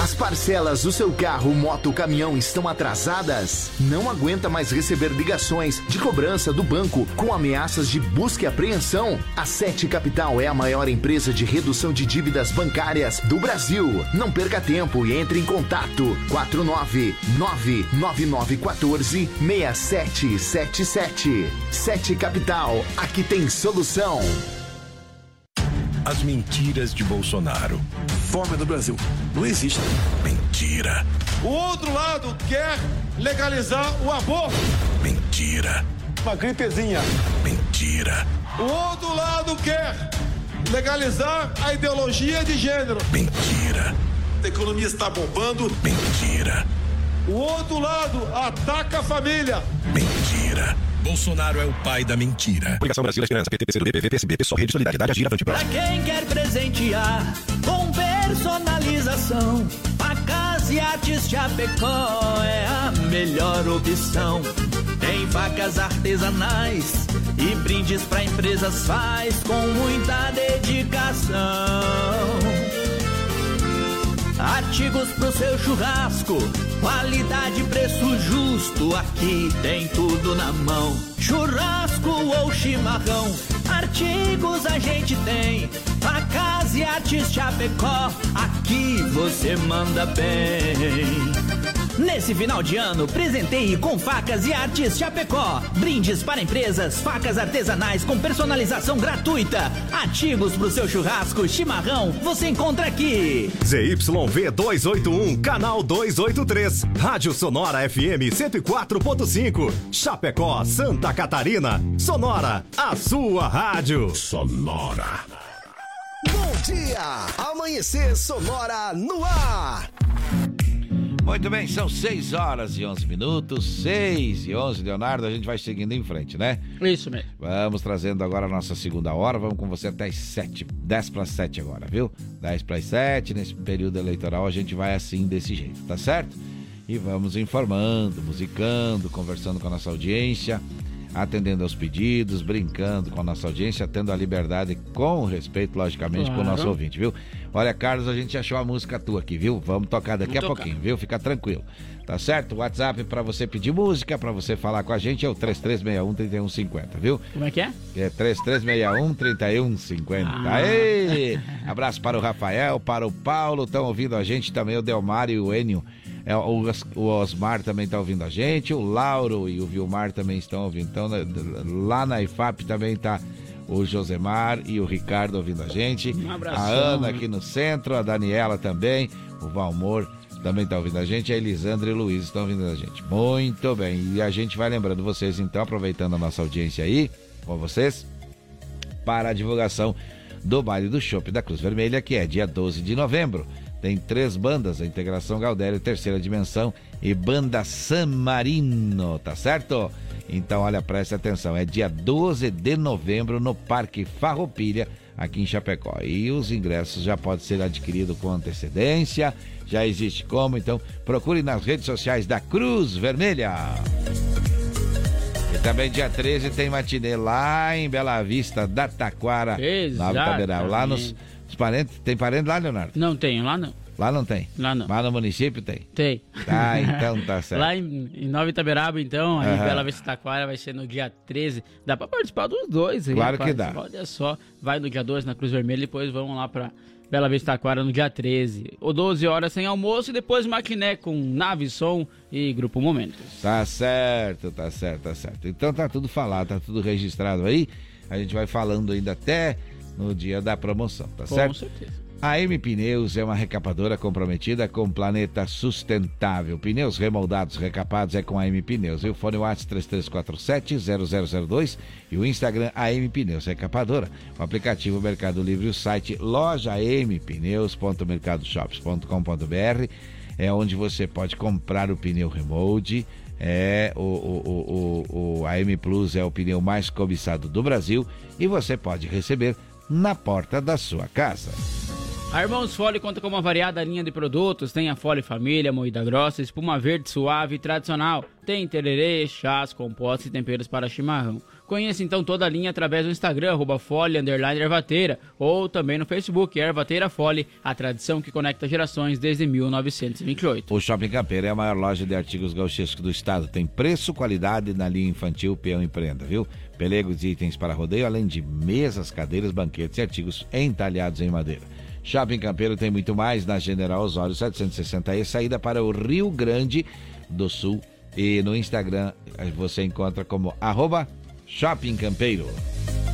As parcelas do seu carro, moto, caminhão estão atrasadas? Não aguenta mais receber ligações de cobrança do banco com ameaças de busca e apreensão? A Sete Capital é a maior empresa de redução de dívidas bancárias do Brasil. Não perca tempo e entre em contato 4999914 6777. Sete Capital, aqui tem solução. As mentiras de Bolsonaro. Fome no Brasil. Não existe. Mentira. O outro lado quer legalizar o aborto. Mentira. Uma gripezinha. Mentira. O outro lado quer legalizar a ideologia de gênero. Mentira. A economia está bombando. Mentira. O outro lado ataca a família. Mentira. Bolsonaro é o pai da mentira. Coligação Brasil, Esperança, PT, PCdoB, PV, PSB, PSOL, Rede Solidariedade, Agir, Avante, Pra quem quer presentear com personalização, a Casa e Artes Chapecó é a melhor opção. Tem facas artesanais e brindes pra empresas faz com muita dedicação. Artigos pro seu churrasco, qualidade, preço justo, aqui tem tudo na mão. Churrasco ou chimarrão, artigos a gente tem. Facas e artes Chapecó, aqui você manda bem. Nesse final de ano, presenteie com facas e artes Chapecó. Brindes para empresas, facas artesanais com personalização gratuita. Artigos para o seu churrasco, chimarrão, você encontra aqui. ZYV 281, canal 283. Rádio Sonora FM 104.5. Chapecó, Santa Catarina. Sonora, a sua rádio. Sonora. Bom dia! Amanhecer Sonora no ar! Muito bem, são 6 horas e 11 minutos, 6 e 11, Leonardo, a gente vai seguindo em frente, né? Isso mesmo. Vamos trazendo agora a nossa segunda hora, vamos com você até as 7, 10 para 7 agora, viu? 10 para as 7, nesse período eleitoral a gente vai assim, desse jeito, tá certo? E vamos informando, musicando, conversando com a nossa audiência, atendendo aos pedidos, brincando com a nossa audiência, tendo a liberdade com respeito, logicamente, com o nosso Claro. ouvinte, viu? Olha, Carlos, a gente achou a música tua aqui, viu? Vamos tocar daqui Vamos a tocar. pouquinho, viu? Fica tranquilo. Tá certo? O WhatsApp para você pedir música, para você falar com a gente é o 3361-3150, viu? Como é que é? É 3361-3150. Ah. Aê! Abraço para o Rafael, para o Paulo, estão ouvindo a gente também, o Delmar e o Enio. É, o, o Osmar também está ouvindo a gente, o Lauro e o Vilmar também estão ouvindo. Então, né, lá na IFAP também está o Josemar e o Ricardo ouvindo a gente. Um abração. a Ana aqui no centro, a Daniela também, o Valmor também está ouvindo a gente, a Elisandra e o Luiz estão ouvindo a gente. Muito bem, e a gente vai lembrando vocês, então, aproveitando a nossa audiência aí, com vocês, para a divulgação do baile do Chopp da Cruz Vermelha, que é dia 12 de novembro. Tem três bandas, a Integração Galdério, Terceira Dimensão e Banda San Marino, tá certo? Então, olha, preste atenção, é dia 12 de novembro no Parque Farroupilha, aqui em Chapecó. E os ingressos já podem ser adquiridos com antecedência, já existe como, então procure nas redes sociais da Cruz Vermelha. E também dia 13 tem matinê lá em Bela Vista, da Taquara, Nova Taberal. Lá nos os parentes, tem parente lá, Leonardo? Não tenho, lá não. Lá não tem? Lá não. Mas no município tem? Tem. Tá, então tá *laughs* certo. Lá em, em Nova Itaberaba, então, aí Aham. Bela Vista Taquara vai ser no dia 13. Dá pra participar dos dois, aí, Claro que dá. Olha só, vai no dia 12 na Cruz Vermelha e depois vamos lá pra Bela Vista Taquara no dia 13. Ou 12 horas sem almoço e depois maquiné com nave, som e grupo Momentos. Tá certo, tá certo, tá certo. Então tá tudo falado, tá tudo registrado aí. A gente vai falando ainda até no dia da promoção, tá Com certo? certeza. A M Pneus é uma recapadora comprometida com o planeta sustentável. Pneus remoldados, recapados é com a M Pneus. E o fone WhatsApp 3347-0002 e o Instagram AM Pneus Recapadora. O aplicativo Mercado Livre e o site lojampneus.mercadoshops.com.br é onde você pode comprar o pneu remold. É o, o, o, o, o AM Plus é o pneu mais cobiçado do Brasil e você pode receber na porta da sua casa. A Irmãos Fole conta com uma variada linha de produtos. Tem a Fole Família, moída grossa, espuma verde suave e tradicional. Tem tererê, chás, compostos e temperos para chimarrão. Conheça então toda a linha através do Instagram, arroba Fole, Ervateira, ou também no Facebook, Ervateira Fole, a tradição que conecta gerações desde 1928. O Shopping Campeiro é a maior loja de artigos gauchescos do estado. Tem preço, qualidade na linha infantil, peão e prenda, viu? Pelegos e itens para rodeio, além de mesas, cadeiras, banquetes e artigos entalhados em madeira. Shopping Campeiro tem muito mais na General Osório 760 e saída para o Rio Grande do Sul. E no Instagram eh, você encontra como arroba Shopping Campeiro.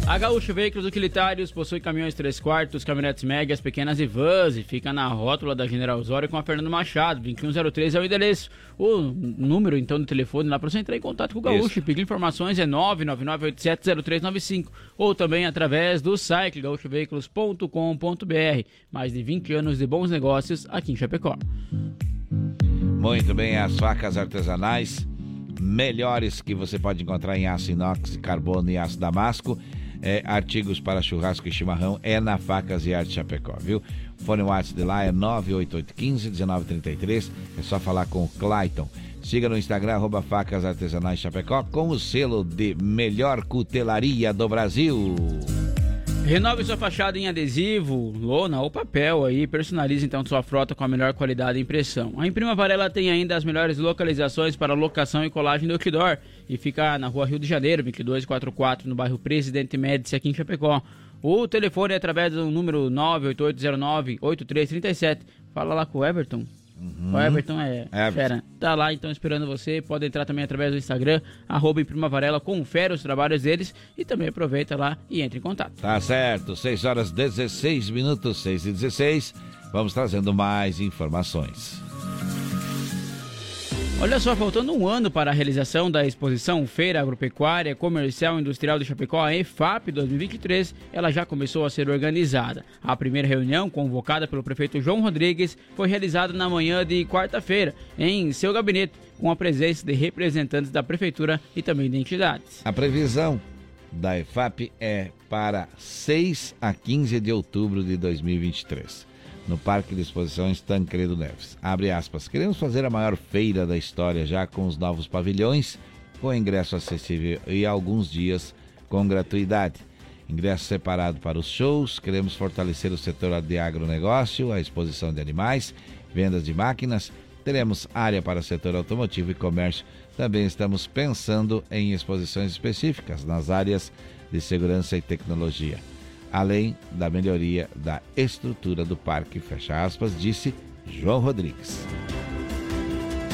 A Gaúcho Veículos Utilitários possui caminhões 3 quartos, caminhonetes médias, pequenas e vans e fica na rótula da General Osório com a Fernando Machado. 2103 é o endereço. O número então do telefone lá para você entrar em contato com o Gaúcho Isso. e pedir informações é 999870395 ou também através do site gaúchoveículos.com.br. Mais de 20 anos de bons negócios aqui em Chapecó. Muito bem, as facas artesanais melhores que você pode encontrar em aço inox, carbono e aço damasco. É, artigos para churrasco e chimarrão é na Facas e Arte Chapecó, viu? O fone WhatsApp de lá é 98815-1933. É só falar com o Clayton. Siga no Instagram, arroba Facas Artesanais Chapecó, com o selo de melhor cutelaria do Brasil. Renove sua fachada em adesivo, lona ou papel aí. Personalize então sua frota com a melhor qualidade e impressão. A Imprima Varela tem ainda as melhores localizações para locação e colagem do outdoor. E fica na rua Rio de Janeiro, 2244, no bairro Presidente Médici, aqui em Chapecó. O telefone é através do número 98809-8337. Fala lá com o Everton. O Everton é Everton. fera. Tá lá então esperando você. Pode entrar também através do Instagram, arroba Varela, confere os trabalhos deles e também aproveita lá e entre em contato. Tá certo, 6 horas 16 minutos, 6 e 16. Vamos trazendo mais informações. Olha só, faltando um ano para a realização da exposição Feira Agropecuária Comercial e Industrial de Chapecó, a EFAP 2023, ela já começou a ser organizada. A primeira reunião, convocada pelo prefeito João Rodrigues, foi realizada na manhã de quarta-feira, em seu gabinete, com a presença de representantes da prefeitura e também de entidades. A previsão da EFAP é para 6 a 15 de outubro de 2023, no Parque de Exposições Tancredo Neves. Abre aspas. Queremos fazer a maior feira da história já com os novos pavilhões, com ingresso acessível e alguns dias com gratuidade. Ingresso separado para os shows. Queremos fortalecer o setor de agronegócio, a exposição de animais, vendas de máquinas. Teremos área para o setor automotivo e comércio. Também estamos pensando em exposições específicas nas áreas de segurança e tecnologia, além da melhoria da estrutura do parque, fecha aspas, disse João Rodrigues.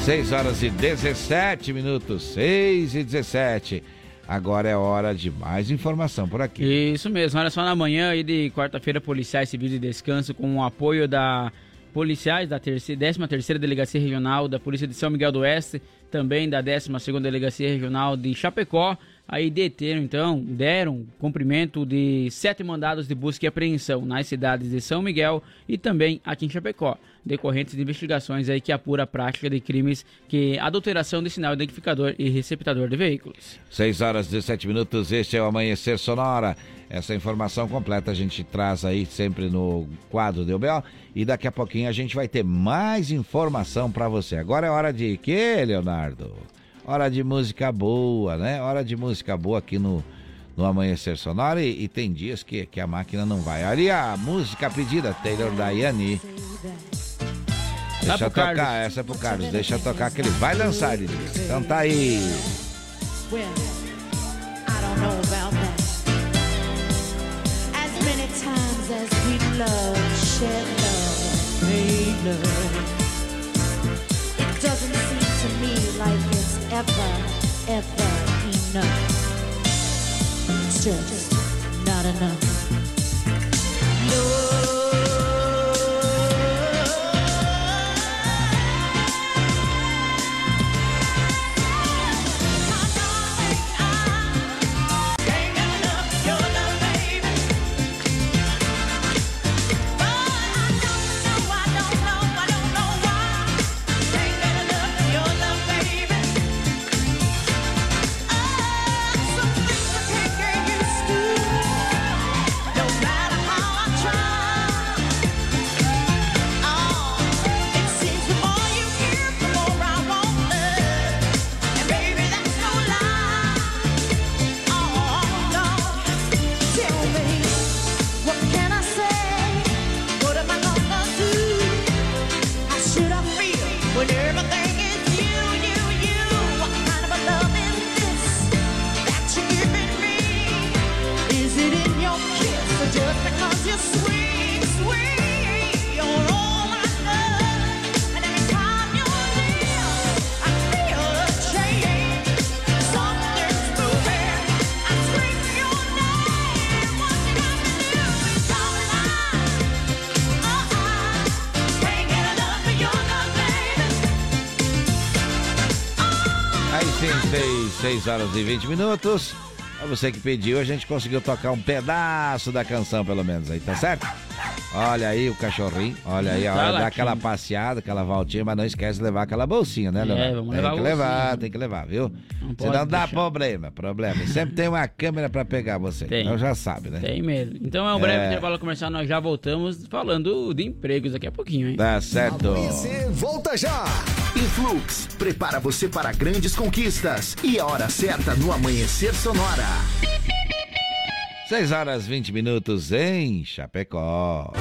6 horas e 17 minutos, 6 e 17. Agora é hora de mais informação por aqui. Isso mesmo, olha só na manhã de quarta-feira, policiais civis de descanso com o apoio da policiais da 13ª Delegacia Regional da Polícia de São Miguel do Oeste, também da 12ª Delegacia Regional de Chapecó, aí deteram então, deram cumprimento de sete mandados de busca e apreensão nas cidades de São Miguel e também aqui em Chapecó, decorrentes de investigações aí que apura a prática de crimes que adulteração de sinal identificador e receptador de veículos. 6 horas e 17 minutos, este é o Amanhecer Sonora. Essa informação completa a gente traz aí sempre no quadro do UBO e daqui a pouquinho a gente vai ter mais informação para você. Agora é hora de quê, Leonardo? Hora de música boa, né? Hora de música boa aqui no, no Amanhecer Sonora e, e tem dias que, que a máquina não vai. Ali a música pedida, Taylor Dayane. Deixa tocar, Carlos. essa é pro Carlos, deixa tocar que ele vai dançar, ele diz. Então tá aí. Well, I don't know about that. As many times as we love, shed love, made love, it doesn't seem to me like it's ever, enough. It's just not enough. Tell 6, horas e 20 minutos. Pra você que pediu, a gente conseguiu tocar um pedaço da canção, pelo menos aí, tá certo? Olha aí o cachorrinho, olha aí, a Tá hora dar latindo. aquela passeada, aquela voltinha, mas não esquece de levar aquela bolsinha, né, É, Leonardo? vamos tem levar a que levar, tem que levar, viu? Pode Senão dá deixar. problema, problema. Sempre tem uma câmera pra pegar você, Tem. então já sabe, né? Tem mesmo. Então é um breve É. intervalo comercial, nós já voltamos falando de empregos daqui a pouquinho, hein? Tá certo. Amanhecer, volta já. Influx prepara você para grandes conquistas e a hora certa no Amanhecer Sonora. 6 horas 20 minutos em Chapecó.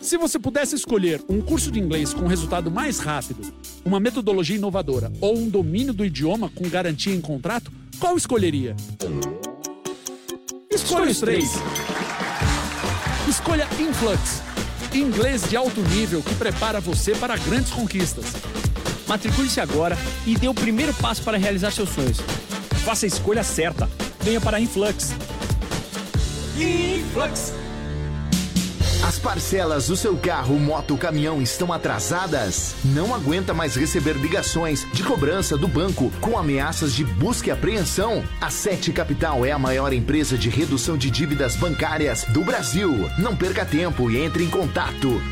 Se você pudesse escolher um curso de inglês com resultado mais rápido, uma metodologia inovadora ou um domínio do idioma com garantia em contrato, qual escolheria? Escolha os três. Escolha Influx. Inglês de alto nível que prepara você para grandes conquistas. Matricule-se agora e dê o primeiro passo para realizar seus sonhos. Faça a escolha certa. Venha para Influx. Influx. As parcelas do seu carro, moto ou caminhão estão atrasadas? Não aguenta mais receber ligações de cobrança do banco com ameaças de busca e apreensão? A Sete Capital é a maior empresa de redução de dívidas bancárias do Brasil. Não perca tempo e entre em contato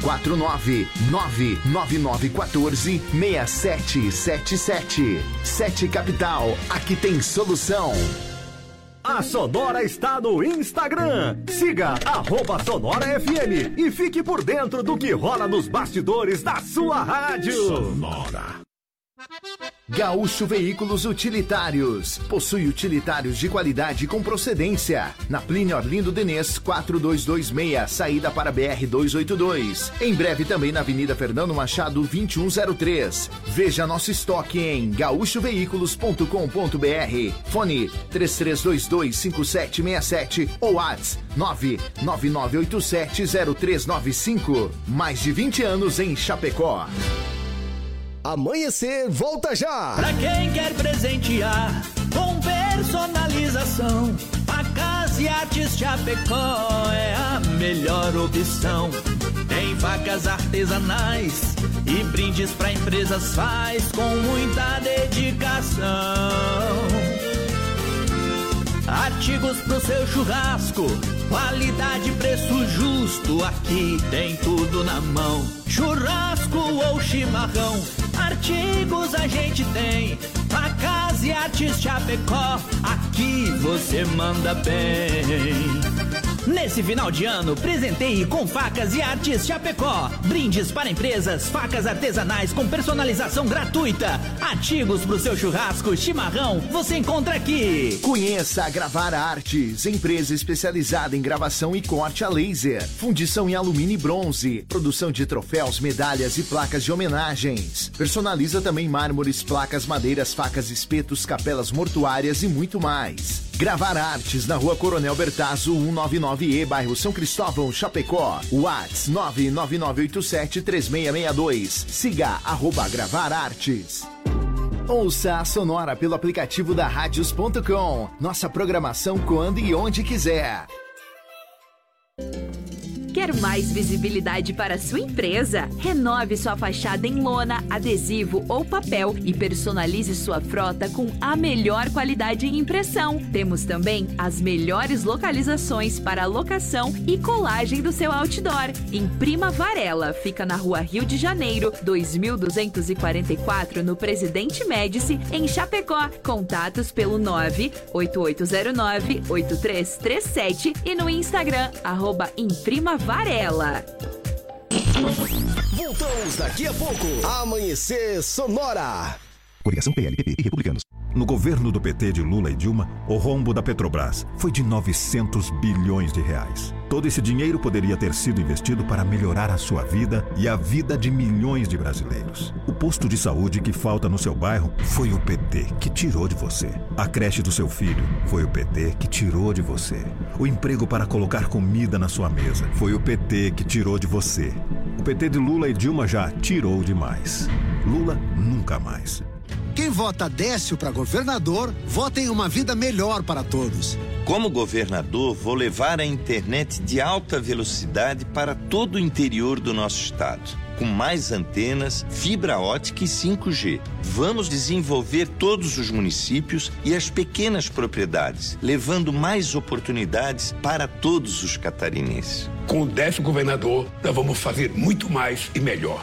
4999914 6777. Sete Capital, aqui tem solução. A Sonora está no Instagram. Siga arroba Sonora FM e fique por dentro do que rola nos bastidores da sua rádio. Sonora. Gaúcho Veículos Utilitários. Possui utilitários de qualidade com procedência. Na Plínio Orlindo Denês, 4226, saída para BR 282. Em breve também na Avenida Fernando Machado, 2103. Veja nosso estoque em gaúchoveículos.com.br. Fone 33225767 ou WhatsApp 999870395. Mais de 20 anos em Chapecó. Amanhecer, volta já! Pra quem quer presentear com personalização, a Casa e Artes Chapecó é a melhor opção. Tem facas artesanais e brindes pra empresas faz com muita dedicação. Artigos pro seu churrasco, qualidade, preço justo, aqui tem tudo na mão. Churrasco ou chimarrão, artigos a gente tem. A Casa e Artes Chapecó, aqui você manda bem. Nesse final de ano, presenteie com facas e artes Chapecó. Brindes para empresas, facas artesanais com personalização gratuita. Artigos pro seu churrasco, chimarrão, você encontra aqui. Conheça a Gravar Artes, empresa especializada em gravação e corte a laser, fundição em alumínio e bronze, produção de troféus, medalhas e placas de homenagens. Personaliza também mármores, placas, madeiras, facas, espetos, capelas mortuárias e muito mais. Gravar Artes na Rua Coronel Bertazzo, 199E, bairro São Cristóvão, Chapecó. Whats 999873662. Siga arroba Gravar Artes. Ouça a Sonora pelo aplicativo da Radios.com. Nossa programação quando e onde quiser. Quer mais visibilidade para sua empresa? Renove sua fachada em lona, adesivo ou papel e personalize sua frota com a melhor qualidade em impressão. Temos também as melhores localizações para locação e colagem do seu outdoor. Imprima Varela, fica na rua Rio de Janeiro, 2244, no Presidente Médici, em Chapecó. Contatos pelo 98809-8337 e no Instagram, arroba Imprima Varela. Voltamos daqui a pouco. Amanhecer Sonora. Coligação PLPP e Republicanos. No governo do PT de Lula e Dilma, o rombo da Petrobras foi de 900 bilhões de reais. Todo esse dinheiro poderia ter sido investido para melhorar a sua vida e a vida de milhões de brasileiros. O posto de saúde que falta no seu bairro foi o PT que tirou de você. A creche do seu filho foi o PT que tirou de você. O emprego para colocar comida na sua mesa foi o PT que tirou de você. O PT de Lula e Dilma já tirou demais. Lula nunca mais. Quem vota Décio para governador, vota em uma vida melhor para todos. Como governador, vou levar a internet de alta velocidade para todo o interior do nosso estado. Com mais antenas, fibra ótica e 5G. Vamos desenvolver todos os municípios e as pequenas propriedades, levando mais oportunidades para todos os catarinenses. Com o décimo governador, nós vamos fazer muito mais e melhor.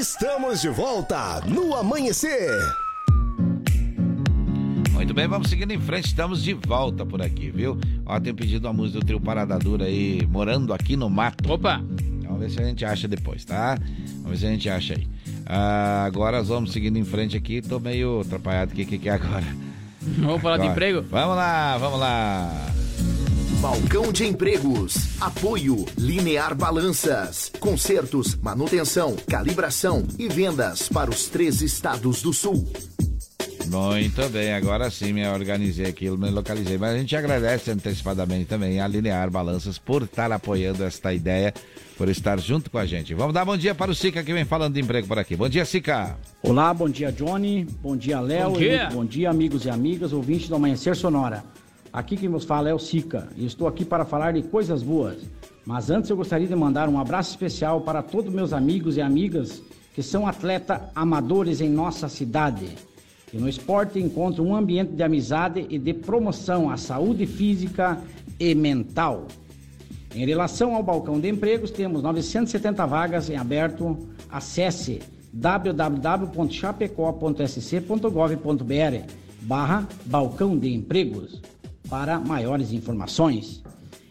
Estamos de volta no Amanhecer. Muito bem, vamos seguindo em frente, estamos de volta por aqui, viu? Ó, tem pedido uma música do trio Parada Dura aí, morando aqui no mato. Opa! Vamos ver se a gente acha depois, tá? Vamos ver se a gente acha aí. Ah, agora nós vamos seguindo em frente aqui. Tô meio atrapalhado. O que, que, que é agora? Vamos falar de Agora. emprego? Vamos lá, vamos lá. Balcão de empregos. Apoio Linear Balanças. Consertos, manutenção, calibração e vendas para os três estados do sul. Muito bem, agora sim me organizei aqui, me localizei. Mas a gente agradece antecipadamente também a Linear Balanças por estar apoiando esta ideia, por estar junto com a gente. Vamos dar bom dia para o Sica que vem falando de emprego por aqui. Bom dia, Sica. Olá, bom dia Johnny, bom dia Léo, Bom dia. bom dia amigos e amigas, ouvintes do Amanhecer Sonora. Aqui quem vos fala é o Sica e estou aqui para falar de coisas boas. Mas antes eu gostaria de mandar um abraço especial para todos meus amigos e amigas que são atleta amadores em nossa cidade. E no esporte encontro um ambiente de amizade e de promoção à saúde física e mental. Em relação ao balcão de empregos, temos 970 vagas em aberto. Acesse www.chapecó.sc.gov.br barra balcão de empregos para maiores informações.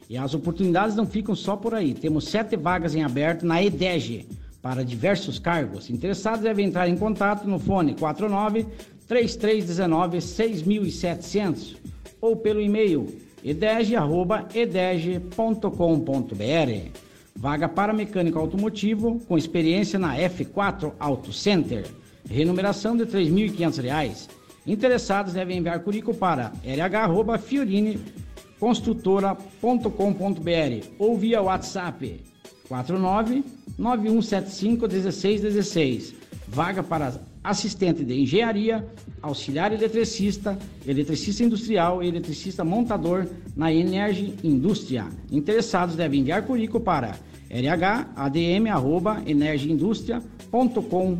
E as oportunidades não ficam só por aí. Temos sete vagas em aberto na EDEG para diversos cargos. Interessados devem entrar em contato no fone 49 3319 6700 ou pelo e-mail edege@edege.com.br. Vaga para mecânico automotivo com experiência na F4 Auto Center. Renumeração de R$ 3.500. Interessados devem enviar currículo para rh@fioriniconstrutora.com.br ou via WhatsApp 49 9175 1616. Vaga para assistente de engenharia, auxiliar eletricista, eletricista industrial e eletricista montador na Energy Indústria. Interessados devem enviar currículo para rhadm@energiaindustria.com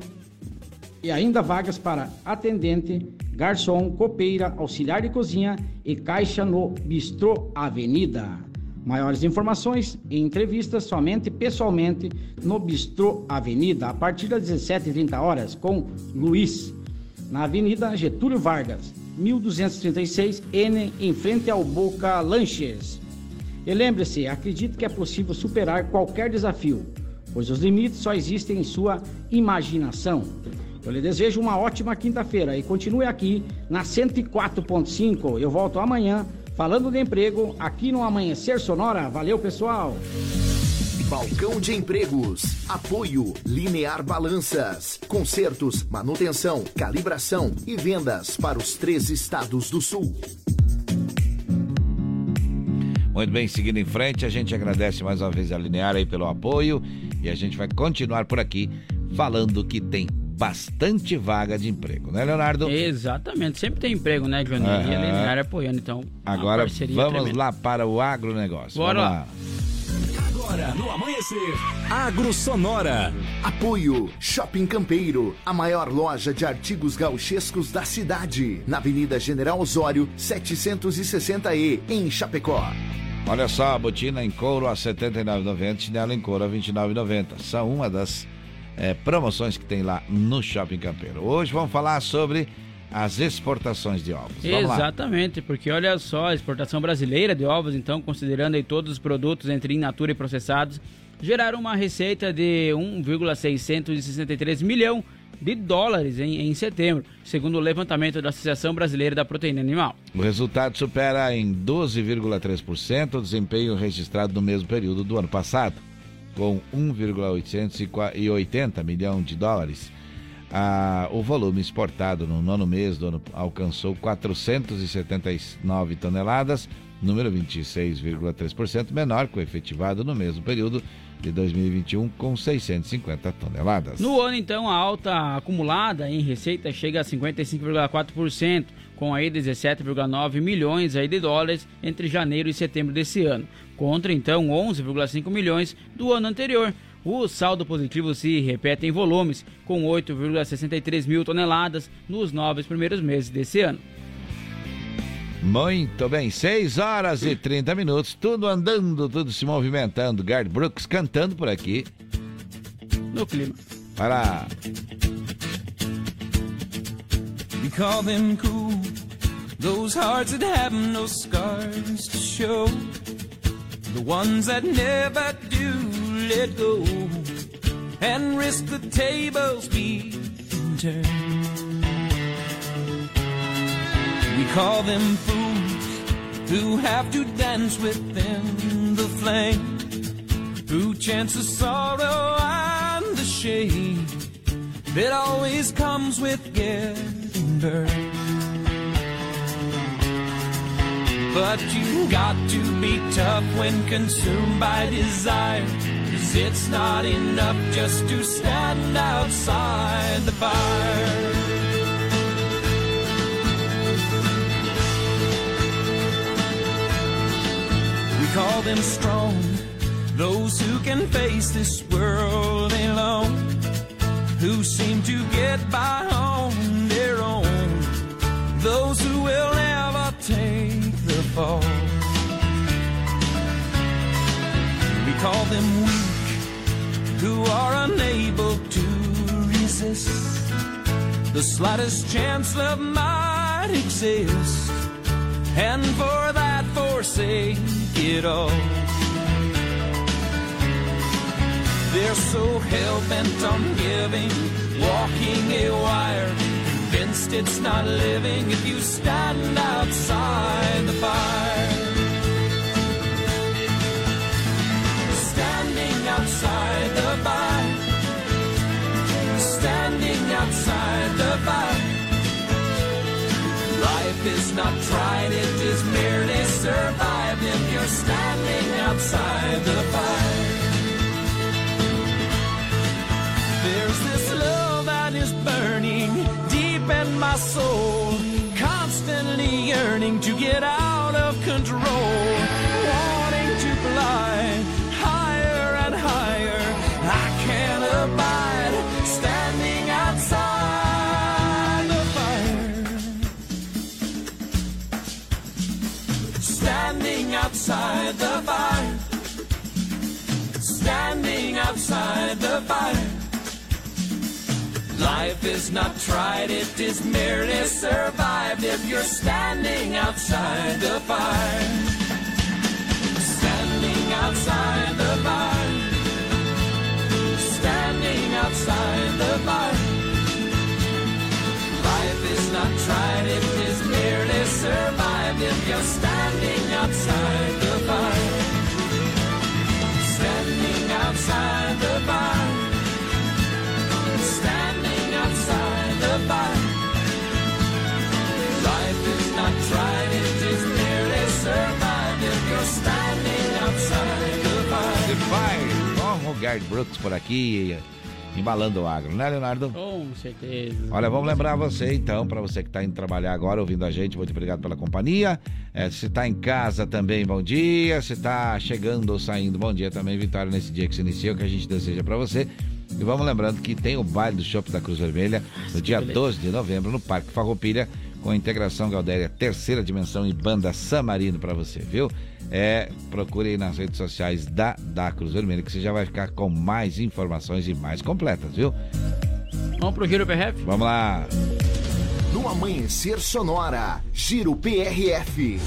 e ainda vagas para atendente, garçom, copeira, auxiliar de cozinha e caixa no Bistrô Avenida. Maiores informações e entrevistas somente pessoalmente no Bistrô Avenida, a partir das 17h30 horas, com Luiz, na Avenida Getúlio Vargas, 1236 N, em frente ao Boca Lanches. E lembre-se, acredite que é possível superar qualquer desafio, pois os limites só existem em sua imaginação. Eu lhe desejo uma ótima quinta-feira e continue aqui na 104.5. Eu volto amanhã falando de emprego aqui no Amanhecer Sonora. Valeu, pessoal! Balcão de empregos. Apoio Linear Balanças. Consertos, manutenção, calibração e vendas para os três estados do sul. Muito bem, seguindo em frente, a gente agradece mais uma vez a Linear aí pelo apoio e a gente vai continuar por aqui falando que tem bastante vaga de emprego, né, Leonardo? Exatamente, sempre tem emprego, né, Johnny? E a. Linear apoiando, então. Agora vamos tremenda. lá para o agronegócio. Bora Vamos lá. Agora, no amanhecer, Agro Sonora. Apoio Shopping Campeiro, a maior loja de artigos gauchescos da cidade, na Avenida General Osório, 760E, em Chapecó. Olha só, botina em couro a R$ 79,90, chinelo em couro a R$ 29,90. São uma das eh, promoções que tem lá no Shopping Campeiro. Hoje vamos falar sobre as exportações de ovos. Vamos lá. Exatamente, porque olha só, a exportação brasileira de ovos, então, considerando aí todos os produtos entre in natura e processados, geraram uma receita de 1,663 milhão de dólares em, em setembro, segundo o levantamento da Associação Brasileira da Proteína Animal. O resultado supera em 12,3% o desempenho registrado no mesmo período do ano passado, com 1,880 milhão de dólares. Ah, o volume exportado no nono mês do ano alcançou 479 toneladas, número 26,3% menor que o efetivado no mesmo período de 2021, com 650 toneladas. No ano, então, a alta acumulada em receita chega a 55,4%, com aí 17,9 milhões aí de dólares entre janeiro e setembro desse ano, contra então 11,5 milhões do ano anterior. O saldo positivo se repete em volumes, com 8,63 mil toneladas nos nove primeiros meses desse ano. Muito bem, 6 horas e 30 minutos, tudo andando, tudo se movimentando. Gard Brooks cantando por aqui. No clima. Lá. We call them cool. Those hearts that have no scars to show. The ones that never do let go and risk the tables being turned. We call them fools who have to dance within the flame, who chance the sorrow and the shame that always comes with getting But you got to be tough when consumed by desire. Cause it's not enough just to stand outside the fire. We call them strong, those who can face this world alone, who seem to get by on those who will never take the fall. We call them weak, who are unable to resist the slightest chance love might exist, and for that forsake it all. They're so hell bent on giving, walking a wire, convinced it's not living if you stand outside the fire. Standing outside the fire, standing outside the fire. Life is not tried, soul, constantly yearning to get out of control, wanting to fly higher and higher. I can't abide standing outside the fire. Standing outside the fire. Standing outside the fire. Life is not tried, it is merely survived if you're standing outside the fire. Standing outside the fire. Standing outside the fire. Life is not tried, it is merely survived if you're standing outside the fire. Standing outside Gerd Brooks por aqui, embalando o agro, né, Leonardo? Com certeza. Olha, vamos lembrar você então, para você que está indo trabalhar agora, ouvindo a gente, muito obrigado pela companhia. É, se está em casa também, bom dia. Se está chegando ou saindo, bom dia também, Vitória, nesse dia que se inicia, o que a gente deseja para você. E vamos lembrando que tem o baile do Shopping da Cruz Vermelha no dia 12 de novembro, no Parque Farroupilha, com a integração Galdéria Terceira Dimensão e Banda Samarino para você, viu? É, procure aí nas redes sociais da, da Cruz Vermelha que você já vai ficar com mais informações e mais completas, viu? Vamos pro Giro PRF? Vamos lá. No Amanhecer Sonora, Giro PRF.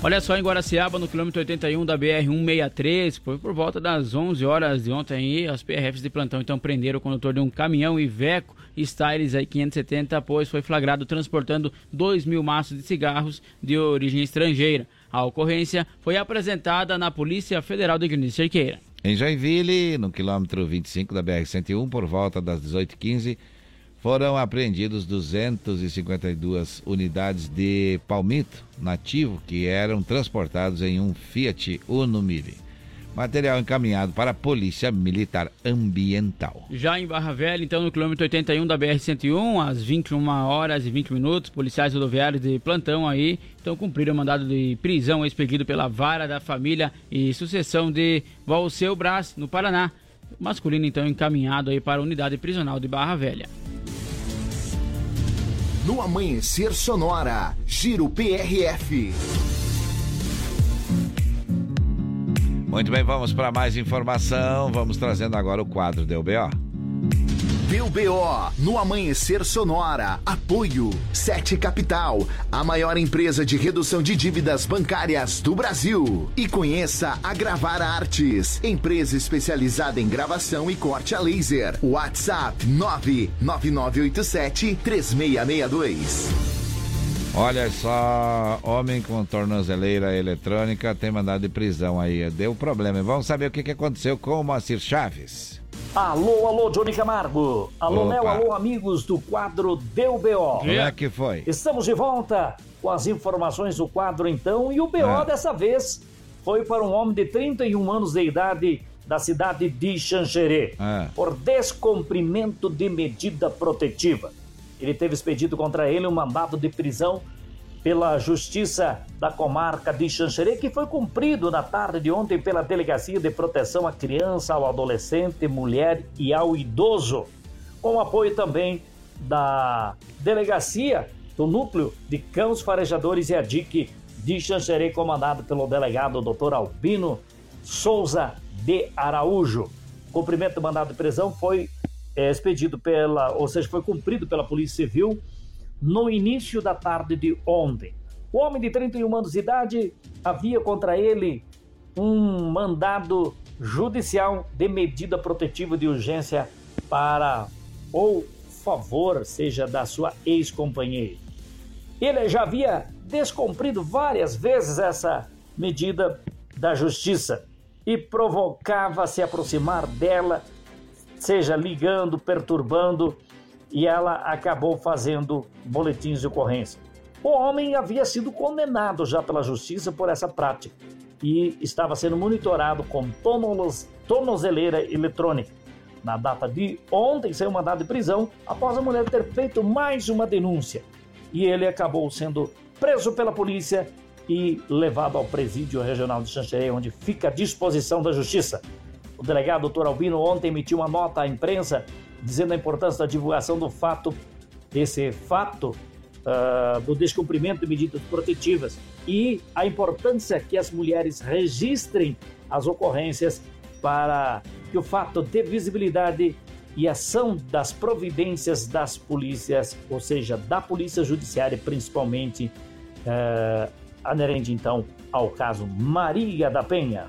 Olha só, em Guaraciaba, no quilômetro 81 da BR-163, foi por volta das 11 horas de ontem aí, as PRFs de plantão então prenderam o condutor de um caminhão Iveco Styles aí 570, pois foi flagrado transportando 2 mil maços de cigarros de origem estrangeira. A ocorrência foi apresentada na Polícia Federal de Grande Cerqueira. Em Joinville, no quilômetro 25 da BR-101, por volta das 18h15, foram apreendidos 252 unidades de palmito nativo que eram transportados em um Fiat Uno Mille. Material encaminhado para a Polícia Militar Ambiental. Já em Barra Velha, então, no quilômetro 81 da BR-101, às 21 horas e 20 minutos, policiais rodoviários de plantão aí, então cumpriram o mandado de prisão expedido pela Vara da Família e Sucessão de Valseu Brás, no Paraná. Masculino, então, encaminhado aí para a unidade prisional de Barra Velha. No Amanhecer Sonora, Giro PRF. Muito bem, vamos para mais informação. Vamos trazendo agora o quadro do BO. Deu BO no Amanhecer Sonora. Apoio Sete Capital, a maior empresa de redução de dívidas bancárias do Brasil. E conheça a Gravar Artes, empresa especializada em gravação e corte a laser. WhatsApp 99987 3662. Olha só, homem com tornozeleira eletrônica tem mandado de prisão aí. Deu problema. Vamos saber o que, aconteceu com o Moacir Chaves. Alô, alô, Johnny Camargo. Alô, Opa. Alô, amigos do quadro Deu BO. Como é que foi? Estamos de volta com as informações do quadro então. E o BO É. dessa vez foi para um homem de 31 anos de idade da cidade de Xanxerê. É. Por descumprimento de medida protetiva. Ele teve expedido contra ele um mandado de prisão pela Justiça da Comarca de Xanxerê, que foi cumprido na tarde de ontem pela Delegacia de Proteção à Criança, ao Adolescente, Mulher e ao Idoso, com apoio também da Delegacia do Núcleo de Cães Farejadores e a DIC de Xanxerê, comandado pelo delegado Dr. Albino Souza de Araújo. O cumprimento do mandado de prisão foi é, expedido pela, ou seja, foi cumprido pela Polícia Civil no início da tarde de ontem. O homem de 31 anos de idade havia contra ele um mandado judicial de medida protetiva de urgência para ou favor, seja da sua ex-companheira. Ele já havia descumprido várias vezes essa medida da justiça e provocava se aproximar dela, seja ligando, perturbando, e ela acabou fazendo boletins de ocorrência. O homem havia sido condenado já pela justiça por essa prática e estava sendo monitorado com tornoz- tornozeleira eletrônica. Na data de ontem, saiu mandado de prisão após a mulher ter feito mais uma denúncia. E ele acabou sendo preso pela polícia e levado ao presídio regional de Xanxerê, onde fica à disposição da justiça. O delegado Dr. Albino ontem emitiu uma nota à imprensa dizendo a importância da divulgação do fato, desse fato ah, do descumprimento de medidas protetivas e a importância que as mulheres registrem as ocorrências para que o fato dê visibilidade e ação das providências das polícias, ou seja, da polícia judiciária principalmente, eh, aderente então ao caso Maria da Penha.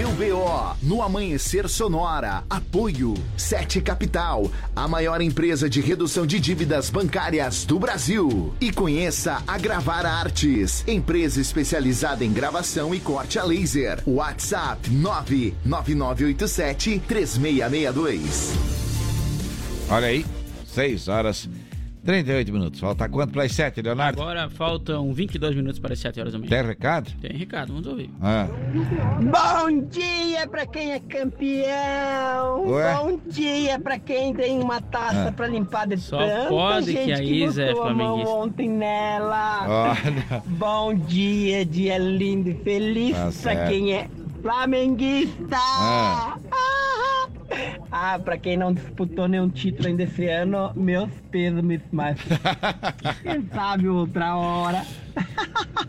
Deu BO no Amanhecer Sonora. Apoio Sete Capital, a maior empresa de redução de dívidas bancárias do Brasil. E conheça a Gravar Artes, empresa especializada em gravação e corte a laser. WhatsApp 99987 3662. Olha aí, 6 horas 38 minutos. Falta quanto para as 7, Leonardo? Agora faltam 22 minutos para as 7 horas da manhã. Tem recado? Tem recado, vamos ouvir. Ah. Bom dia pra quem é campeão. Ué? Bom dia pra quem tem uma taça Ah. pra limpar de Só tanta pode que gente a Isa é botou a mão flamenguista. ontem nela. Olha. Bom dia, dia lindo e feliz Tá pra certo. quem é flamenguista. Ah. Ah, pra quem não disputou nenhum título ainda esse ano, meus pêsames, mas *laughs* quem sabe outra hora.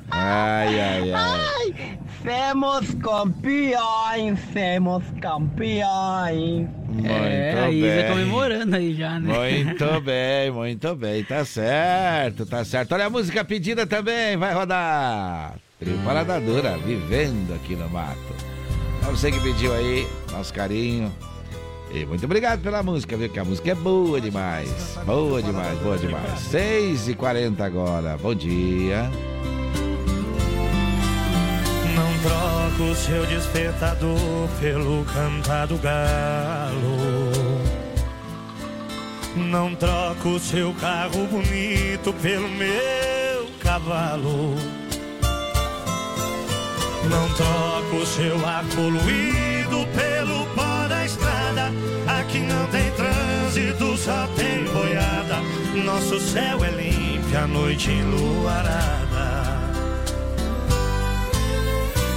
Ai, ai, ai. Ai, Fomos campeões, fomos campeões. Muito É, a Isa bem. comemorando aí já, né? Muito *laughs* bem, muito bem. Tá certo, tá certo. Olha a música pedida também, vai rodar. Triparada dura, vivendo aqui no mato. É você que pediu aí, nosso carinho. E muito obrigado pela música, viu? Que a música é boa demais. Boa demais, boa demais. 6h40 agora, bom dia. Não troco o seu despertador pelo cantar do galo. Não troco o seu carro bonito pelo meu cavalo. Não troco o seu ar poluído pelo Aqui não tem trânsito, só tem boiada. Nosso céu é limpo, a noite enluarada.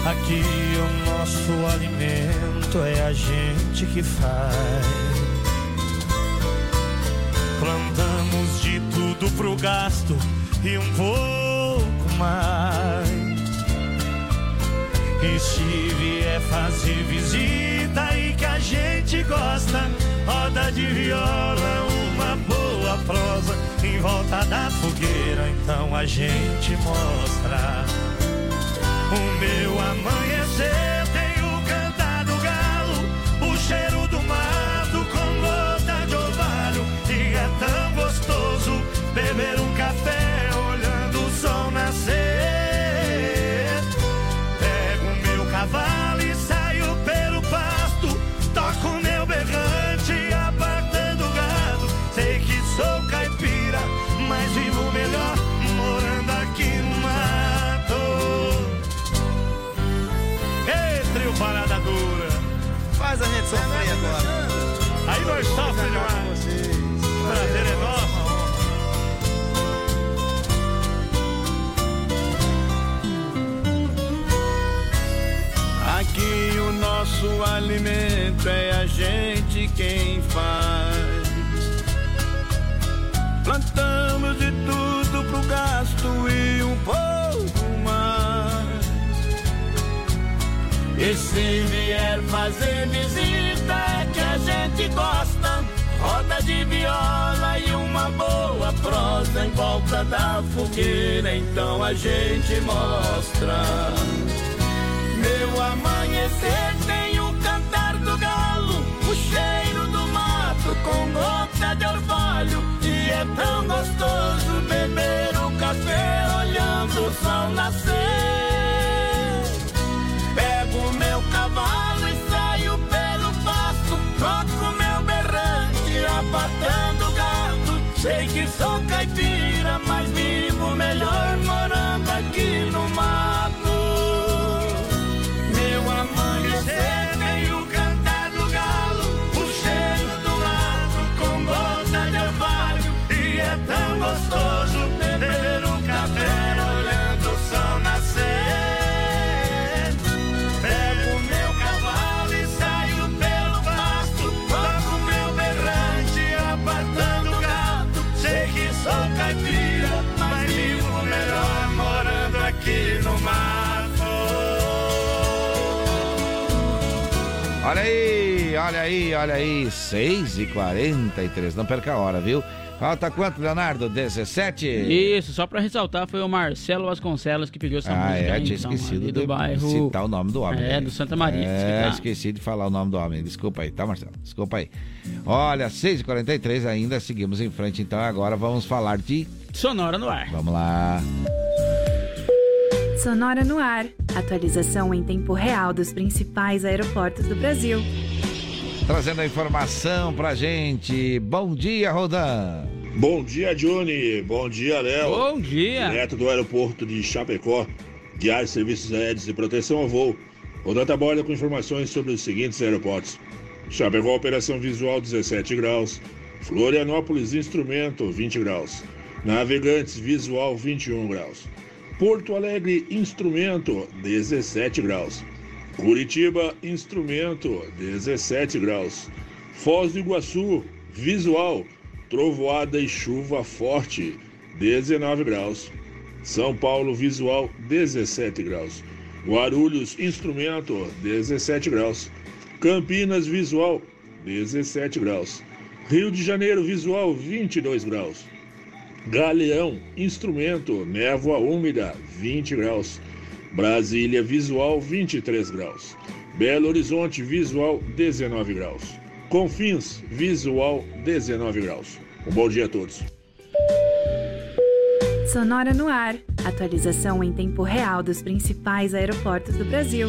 Aqui o nosso alimento é a gente que faz. Plantamos de tudo pro gasto e um pouco mais. E se vier fazer visita e que a gente gosta, roda de viola, uma boa prosa em volta da fogueira, então a gente mostra. O meu amanhecer nosso alimento é a gente quem faz. Plantamos de tudo pro gasto e um pouco mais. E se vier fazer visita que a gente gosta. Roda de viola e uma boa prosa em volta da fogueira, então a gente mostra. Meu amanhecer tem o do galo, o cheiro do mato com gota de orvalho. E é tão gostoso beber um café olhando o sol nascer. Pego o meu cavalo e saio pelo pasto, toco meu berrante, abatendo gado. Sei que sou caipira, aí, olha aí. 6 e 43 Não perca a hora, viu? Falta quanto, Leonardo? 17? Isso, só pra ressaltar, foi o Marcelo Vasconcelos que pediu essa Ah, música. é, aí, tinha então, esquecido do bairro. citar o nome do homem. É, né? do Santa Maria. É, tá. esqueci de falar o nome do homem. Desculpa aí, tá, Marcelo? Desculpa aí. Olha, 6h43 ainda, seguimos em frente. Então agora vamos falar de. Sonora no ar. Vamos lá. Sonora no ar. Atualização em tempo real dos principais aeroportos do Brasil. Trazendo a informação pra gente. Bom dia, Rodan. Bom dia, Johnny. Bom dia, Léo. Bom dia. Direto do aeroporto de Chapecó, Guiar Serviços Aéreos e Proteção ao Voo. Rodando a borda com informações sobre os seguintes aeroportos. Chapecó, Operação Visual, 17 graus. Florianópolis, Instrumento, 20 graus. Navegantes, Visual, 21 graus. Porto Alegre, Instrumento, 17 graus. Curitiba, Instrumento, 17 graus. Foz do Iguaçu, Visual, Trovoada e chuva forte, 19 graus. São Paulo, Visual, 17 graus. Guarulhos, Instrumento, 17 graus. Campinas, Visual, 17 graus. Rio de Janeiro, Visual, 22 graus. Galeão, Instrumento, Névoa Úmida, 20 graus. Brasília, Visual, 23 graus. Belo Horizonte, Visual, 19 graus. Confins, Visual, 19 graus. Um bom dia a todos. Sonora no ar. Atualização em tempo real dos principais aeroportos do Brasil.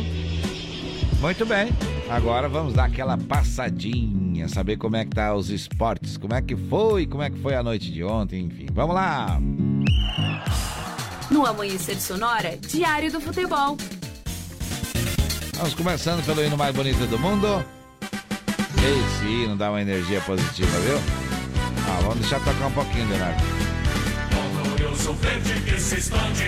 Muito bem. Agora vamos dar aquela passadinha, saber como é que tá os esportes, como é que foi, como é que foi a noite de ontem, enfim. Vamos lá. No Amanhecer Sonora, Diário do Futebol. Vamos começando pelo hino mais bonito do mundo. Esse hino dá uma energia positiva, viu? Ah, vamos deixar tocar um pouquinho, Leonardo. Glorioso verde que se expande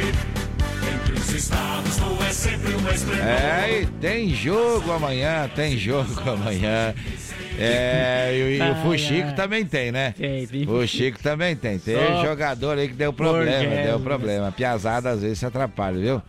entre os estados, tu é. É, e tem jogo amanhã, tem jogo amanhã. É, e, o- *laughs* e Fuxico também tem, né? Tem, tem O Chico também tem. Tem Só jogador aí que deu problema, deu problema. Piazada às vezes se atrapalha, viu?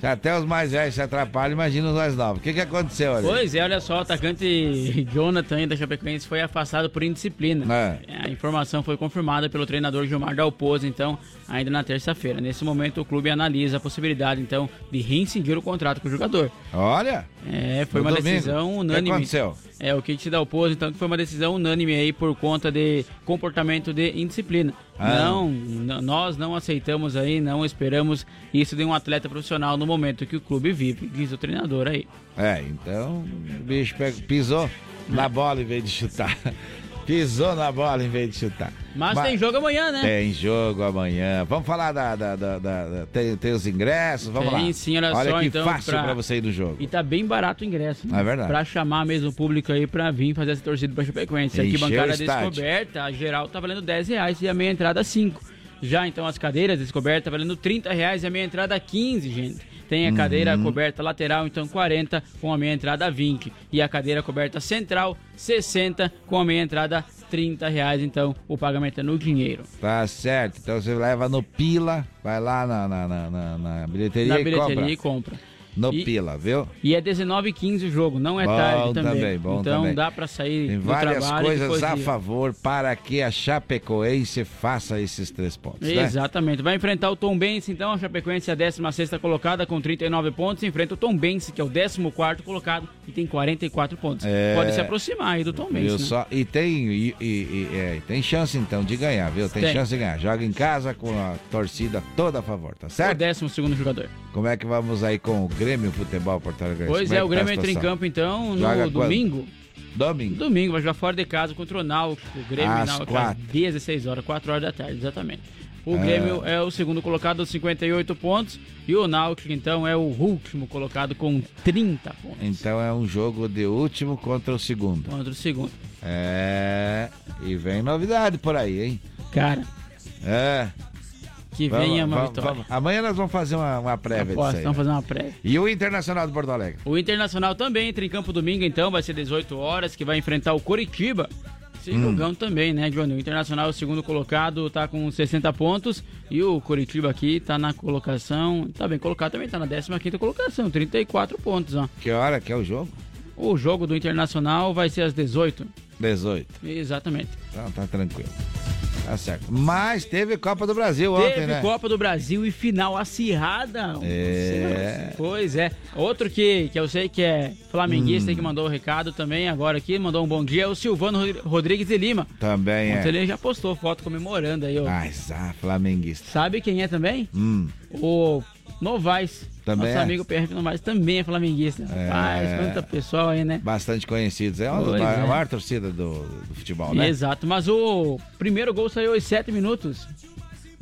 Se até os mais velhos se atrapalham, imagina os mais novos. O que, que aconteceu ali? Pois é, olha só, o atacante *laughs* Jonathan da Chapecoense foi afastado por indisciplina. É. A informação foi confirmada pelo treinador Gilmar Dalpozo, então, ainda na terça-feira. Nesse momento, o clube analisa a possibilidade, então, de reincidir o contrato com o jogador. Olha! É, foi uma domingo. decisão O que unânime. aconteceu? É, o Kit Dalpozo, então, que foi uma decisão unânime aí por conta de comportamento de indisciplina. Ah. Não, n- nós não aceitamos aí, não esperamos isso de um atleta profissional no momento que o clube vive, diz o treinador aí. É, então o bicho pisou na bola em vez de chutar. Pisou na bola em vez de chutar. Mas, tem jogo amanhã, né? Tem jogo amanhã. Vamos falar da. da, da- da- tem, tem os ingressos? Vamos Tem lá. sim, olha, só que então. fácil pra... você ir no jogo. E tá bem barato o ingresso. né? É verdade. Pra chamar mesmo o público aí pra vir fazer essa torcida pra Chapecoense. Aqui, bancada descoberta, a geral tá valendo 10 reais e a meia entrada 5. Já então as cadeiras descobertas tá valendo 30 reais e a meia entrada 15, gente. Tem a cadeira Uhum. coberta lateral, então 40, com a meia entrada 20. E a cadeira coberta central, 60, com a meia entrada 30 reais. Então o pagamento é no dinheiro. Tá certo. Então você leva no Pila, vai lá na, na, na, na- na bilheteria, Na e bilheteria compra. e compra. No E- Pila, viu? E é 19h15 o jogo, não é Bom tarde também. também, bom então também. dá pra sair Tem várias coisas a favor para que a Chapecoense faça esses três pontos, né? Exatamente. Vai enfrentar o Tom Bense, então. A Chapecoense é a 16 colocada com 39 pontos. Enfrenta o Tom Bense, que é o 14 colocado e tem 44 pontos. É. Pode se aproximar aí do Tom. Viu né? só? E tem, e, e- e- é, tem chance então de ganhar, viu? Tem, Tem. chance de ganhar. Joga em casa com a torcida toda a favor, tá O certo? 12 jogador. Como é que vamos aí com o Grêmio Futebol Porto Alegre? Pois é, o Grêmio entra em campo então no Joga quando? domingo. Domingo. Domingo, vai jogar fora de casa contra o Náutico. O Grêmio Às Náutico às quatro. 16 horas, 4 horas da tarde, exatamente. O Ah. Grêmio é o segundo colocado com 58 pontos e o Náutico então é o último colocado com 30 pontos. Então é um jogo de último contra o segundo. Contra o segundo. É. E vem novidade por aí, hein? Cara, É. que Vamos- venha uma vamos- vitória. vamos- Amanhã nós vamos fazer uma, uma prévia Aposto, disso aí. vamos né? fazer uma prévia. E o Internacional de Porto Alegre? O Internacional também entra em campo domingo, então, vai ser 18 horas, que vai enfrentar o Coritiba. Esse Hum. jogão também, né, Johnny? O Internacional, o segundo colocado, tá com 60 pontos. E o Coritiba aqui tá na colocação. Tá bem colocado também, tá na 15 colocação, 34 pontos, ó. Que hora que é o jogo? O jogo do Internacional vai ser às 18. 18. Exatamente. Então tá tranquilo. Tá certo. Mas teve Copa do Brasil ontem, Teve né? Copa do Brasil e final acirrada. É. Pois é. Outro que, que eu sei que é flamenguista Hum. que mandou o recado também agora aqui, mandou um bom dia, é o Silvano Rodri- Rodrigues de Lima. Também Ontem é. ele já postou foto comemorando aí, ó. Mas, ah, flamenguista. Sabe quem é também? Hum. O Novaes. Também Nosso é? amigo PRF Novaes também é flamenguista. Rapaz, quanta pessoal aí, né? Bastante conhecidos. É uma Pois maiores- é. a maior torcida do, do futebol, né? Exato, mas o primeiro gol saiu aos 7 minutos.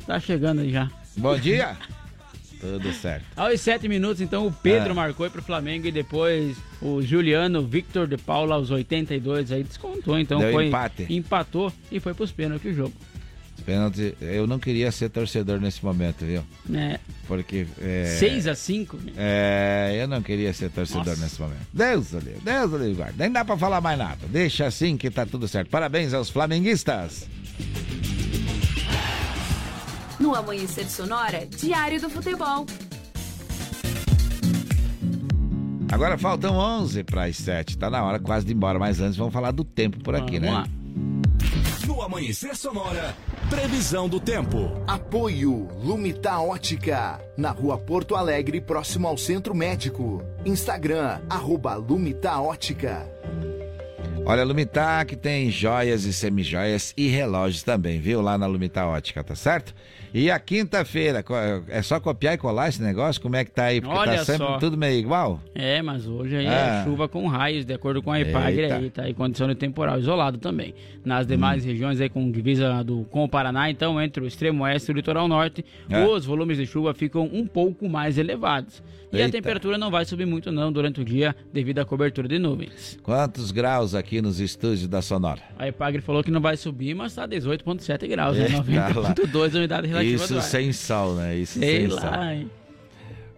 Tá chegando aí já. Bom dia. *laughs* Tudo certo. Aos 7 minutos, então, o Pedro É. marcou para o Flamengo e depois o Juliano Victor de Paula aos 82 aí descontou. Então Deu foi empate. empatou e foi pros pênaltis o jogo. Pênalti, eu não queria ser torcedor nesse momento, viu? É. Porque. É, 6 a 5 É, eu não queria ser torcedor Nossa. nesse momento. Deus livro, Deus livro, guarda. Nem dá pra falar mais nada. Deixa assim que tá tudo certo. Parabéns aos flamenguistas. No Amanhecer Sonora, Diário do Futebol. Agora faltam 11 para as 7. Tá na hora quase de ir embora, mas antes vamos falar do tempo por aqui, Vamos né? lá. No Amanhecer Sonora, previsão do tempo. Apoio Lumita Ótica, na rua Porto Alegre, próximo ao Centro Médico. Instagram, arroba Lumita Ótica. Olha, Lumitac tem joias e semijoias e relógios também, viu? Lá na Lumita Ótica, tá certo? E a quinta-feira, é só copiar e colar esse negócio? Como é que tá aí? Porque Olha tá sempre só. tudo meio igual? É, mas hoje aí Ah. é chuva com raios, de acordo com a EPAGRE aí, tá aí condição de temporal isolado também. Nas demais Hum. regiões aí com divisa do, com o Paraná, então entre o extremo oeste e o litoral norte, É. os volumes de chuva ficam um pouco mais elevados. E a Eita. temperatura não vai subir muito não durante o dia devido à cobertura de nuvens. Quantos graus aqui nos estúdios da Sonora? A EPAGRE falou que não vai subir, mas tá 18,7 graus, né? Eita lá. 90,2 a umidade relativa Isso sem sol, né? Isso Sei sem lá, sol. hein?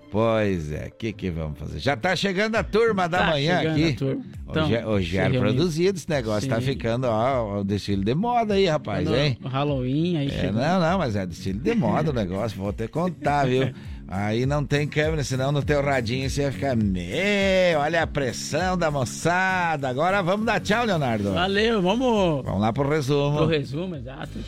Pois é, o que que vamos fazer? Já tá chegando a turma da Tá manhã chegando aqui. a turma. Então, hoje, é- hoje é produzido, esse negócio tá Sim. ficando, ó, o desfile de moda aí, rapaz, No- hein? no Halloween, aí É, chega. não, não, mas é desfile de moda o negócio, vou te contar, viu? *laughs* Aí não tem câmera, senão no teu radinho você ia ficar, meu, olha a pressão da moçada. Agora vamos dar tchau, Leonardo. Valeu, vamos Vamos lá pro resumo. pro resumo, exato.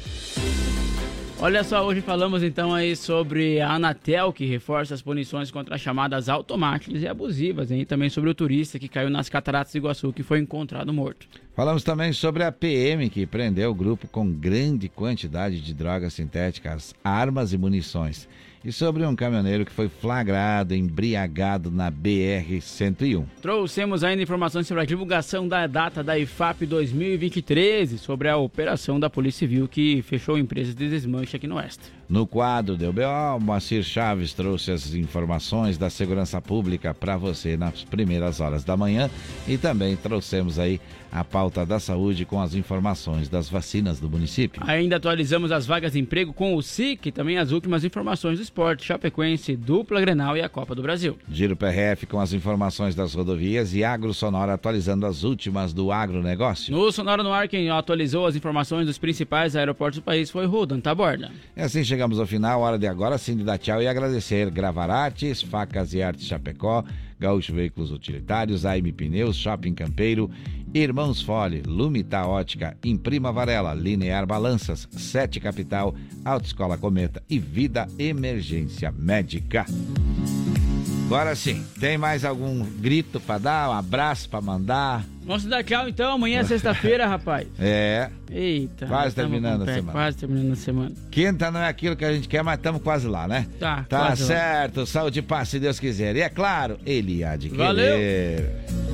Olha só, hoje falamos então aí sobre a Anatel, que reforça as punições contra as chamadas automáticas e abusivas, hein? e também sobre o turista que caiu nas cataratas de Iguaçu, que foi encontrado morto. Falamos também sobre a PM, que prendeu o grupo com grande quantidade de drogas sintéticas, armas e munições. E sobre um caminhoneiro que foi flagrado embriagado na BR-101. Trouxemos ainda informações sobre a divulgação da data da IFAP 2023 e sobre a operação da Polícia Civil que fechou empresas de desmanche aqui no Oeste. No quadro do BO, Moacir Chaves trouxe as informações da segurança pública para você nas primeiras horas da manhã e também trouxemos aí a pauta da saúde com as informações das vacinas do município. Ainda atualizamos as vagas de emprego com o SIC e também as últimas informações do esporte, Chapecoense, dupla Grenal e a Copa do Brasil. Giro PRF com as informações das rodovias e Agro Sonora atualizando as últimas do agronegócio. No Sonora no Ar, quem atualizou as informações dos principais aeroportos do país foi Rodan Taborda. E assim chegamos ao final, hora de agora sim de dar tchau e agradecer Gravarates, Facas e Artes Chapecó, Gaúcho Veículos Utilitários, AM Pneus, Shopping Campeiro, Irmãos Fole, Lumita Ótica, Imprima Varela, Linear Balanças, Sete Capital, Autoescola Cometa e Vida Emergência Médica. Agora sim, tem mais algum grito para dar, um abraço para mandar? Vamos dar tchau então, amanhã é sexta-feira, rapaz. É. Eita. Quase terminando a pé, semana. Quase terminando a semana. Quinta não é aquilo que a gente quer, mas estamos quase lá, né? Tá, Tá quase lá. certo, saúde e paz, se Deus quiser. E é claro, ele há de querer. Valeu.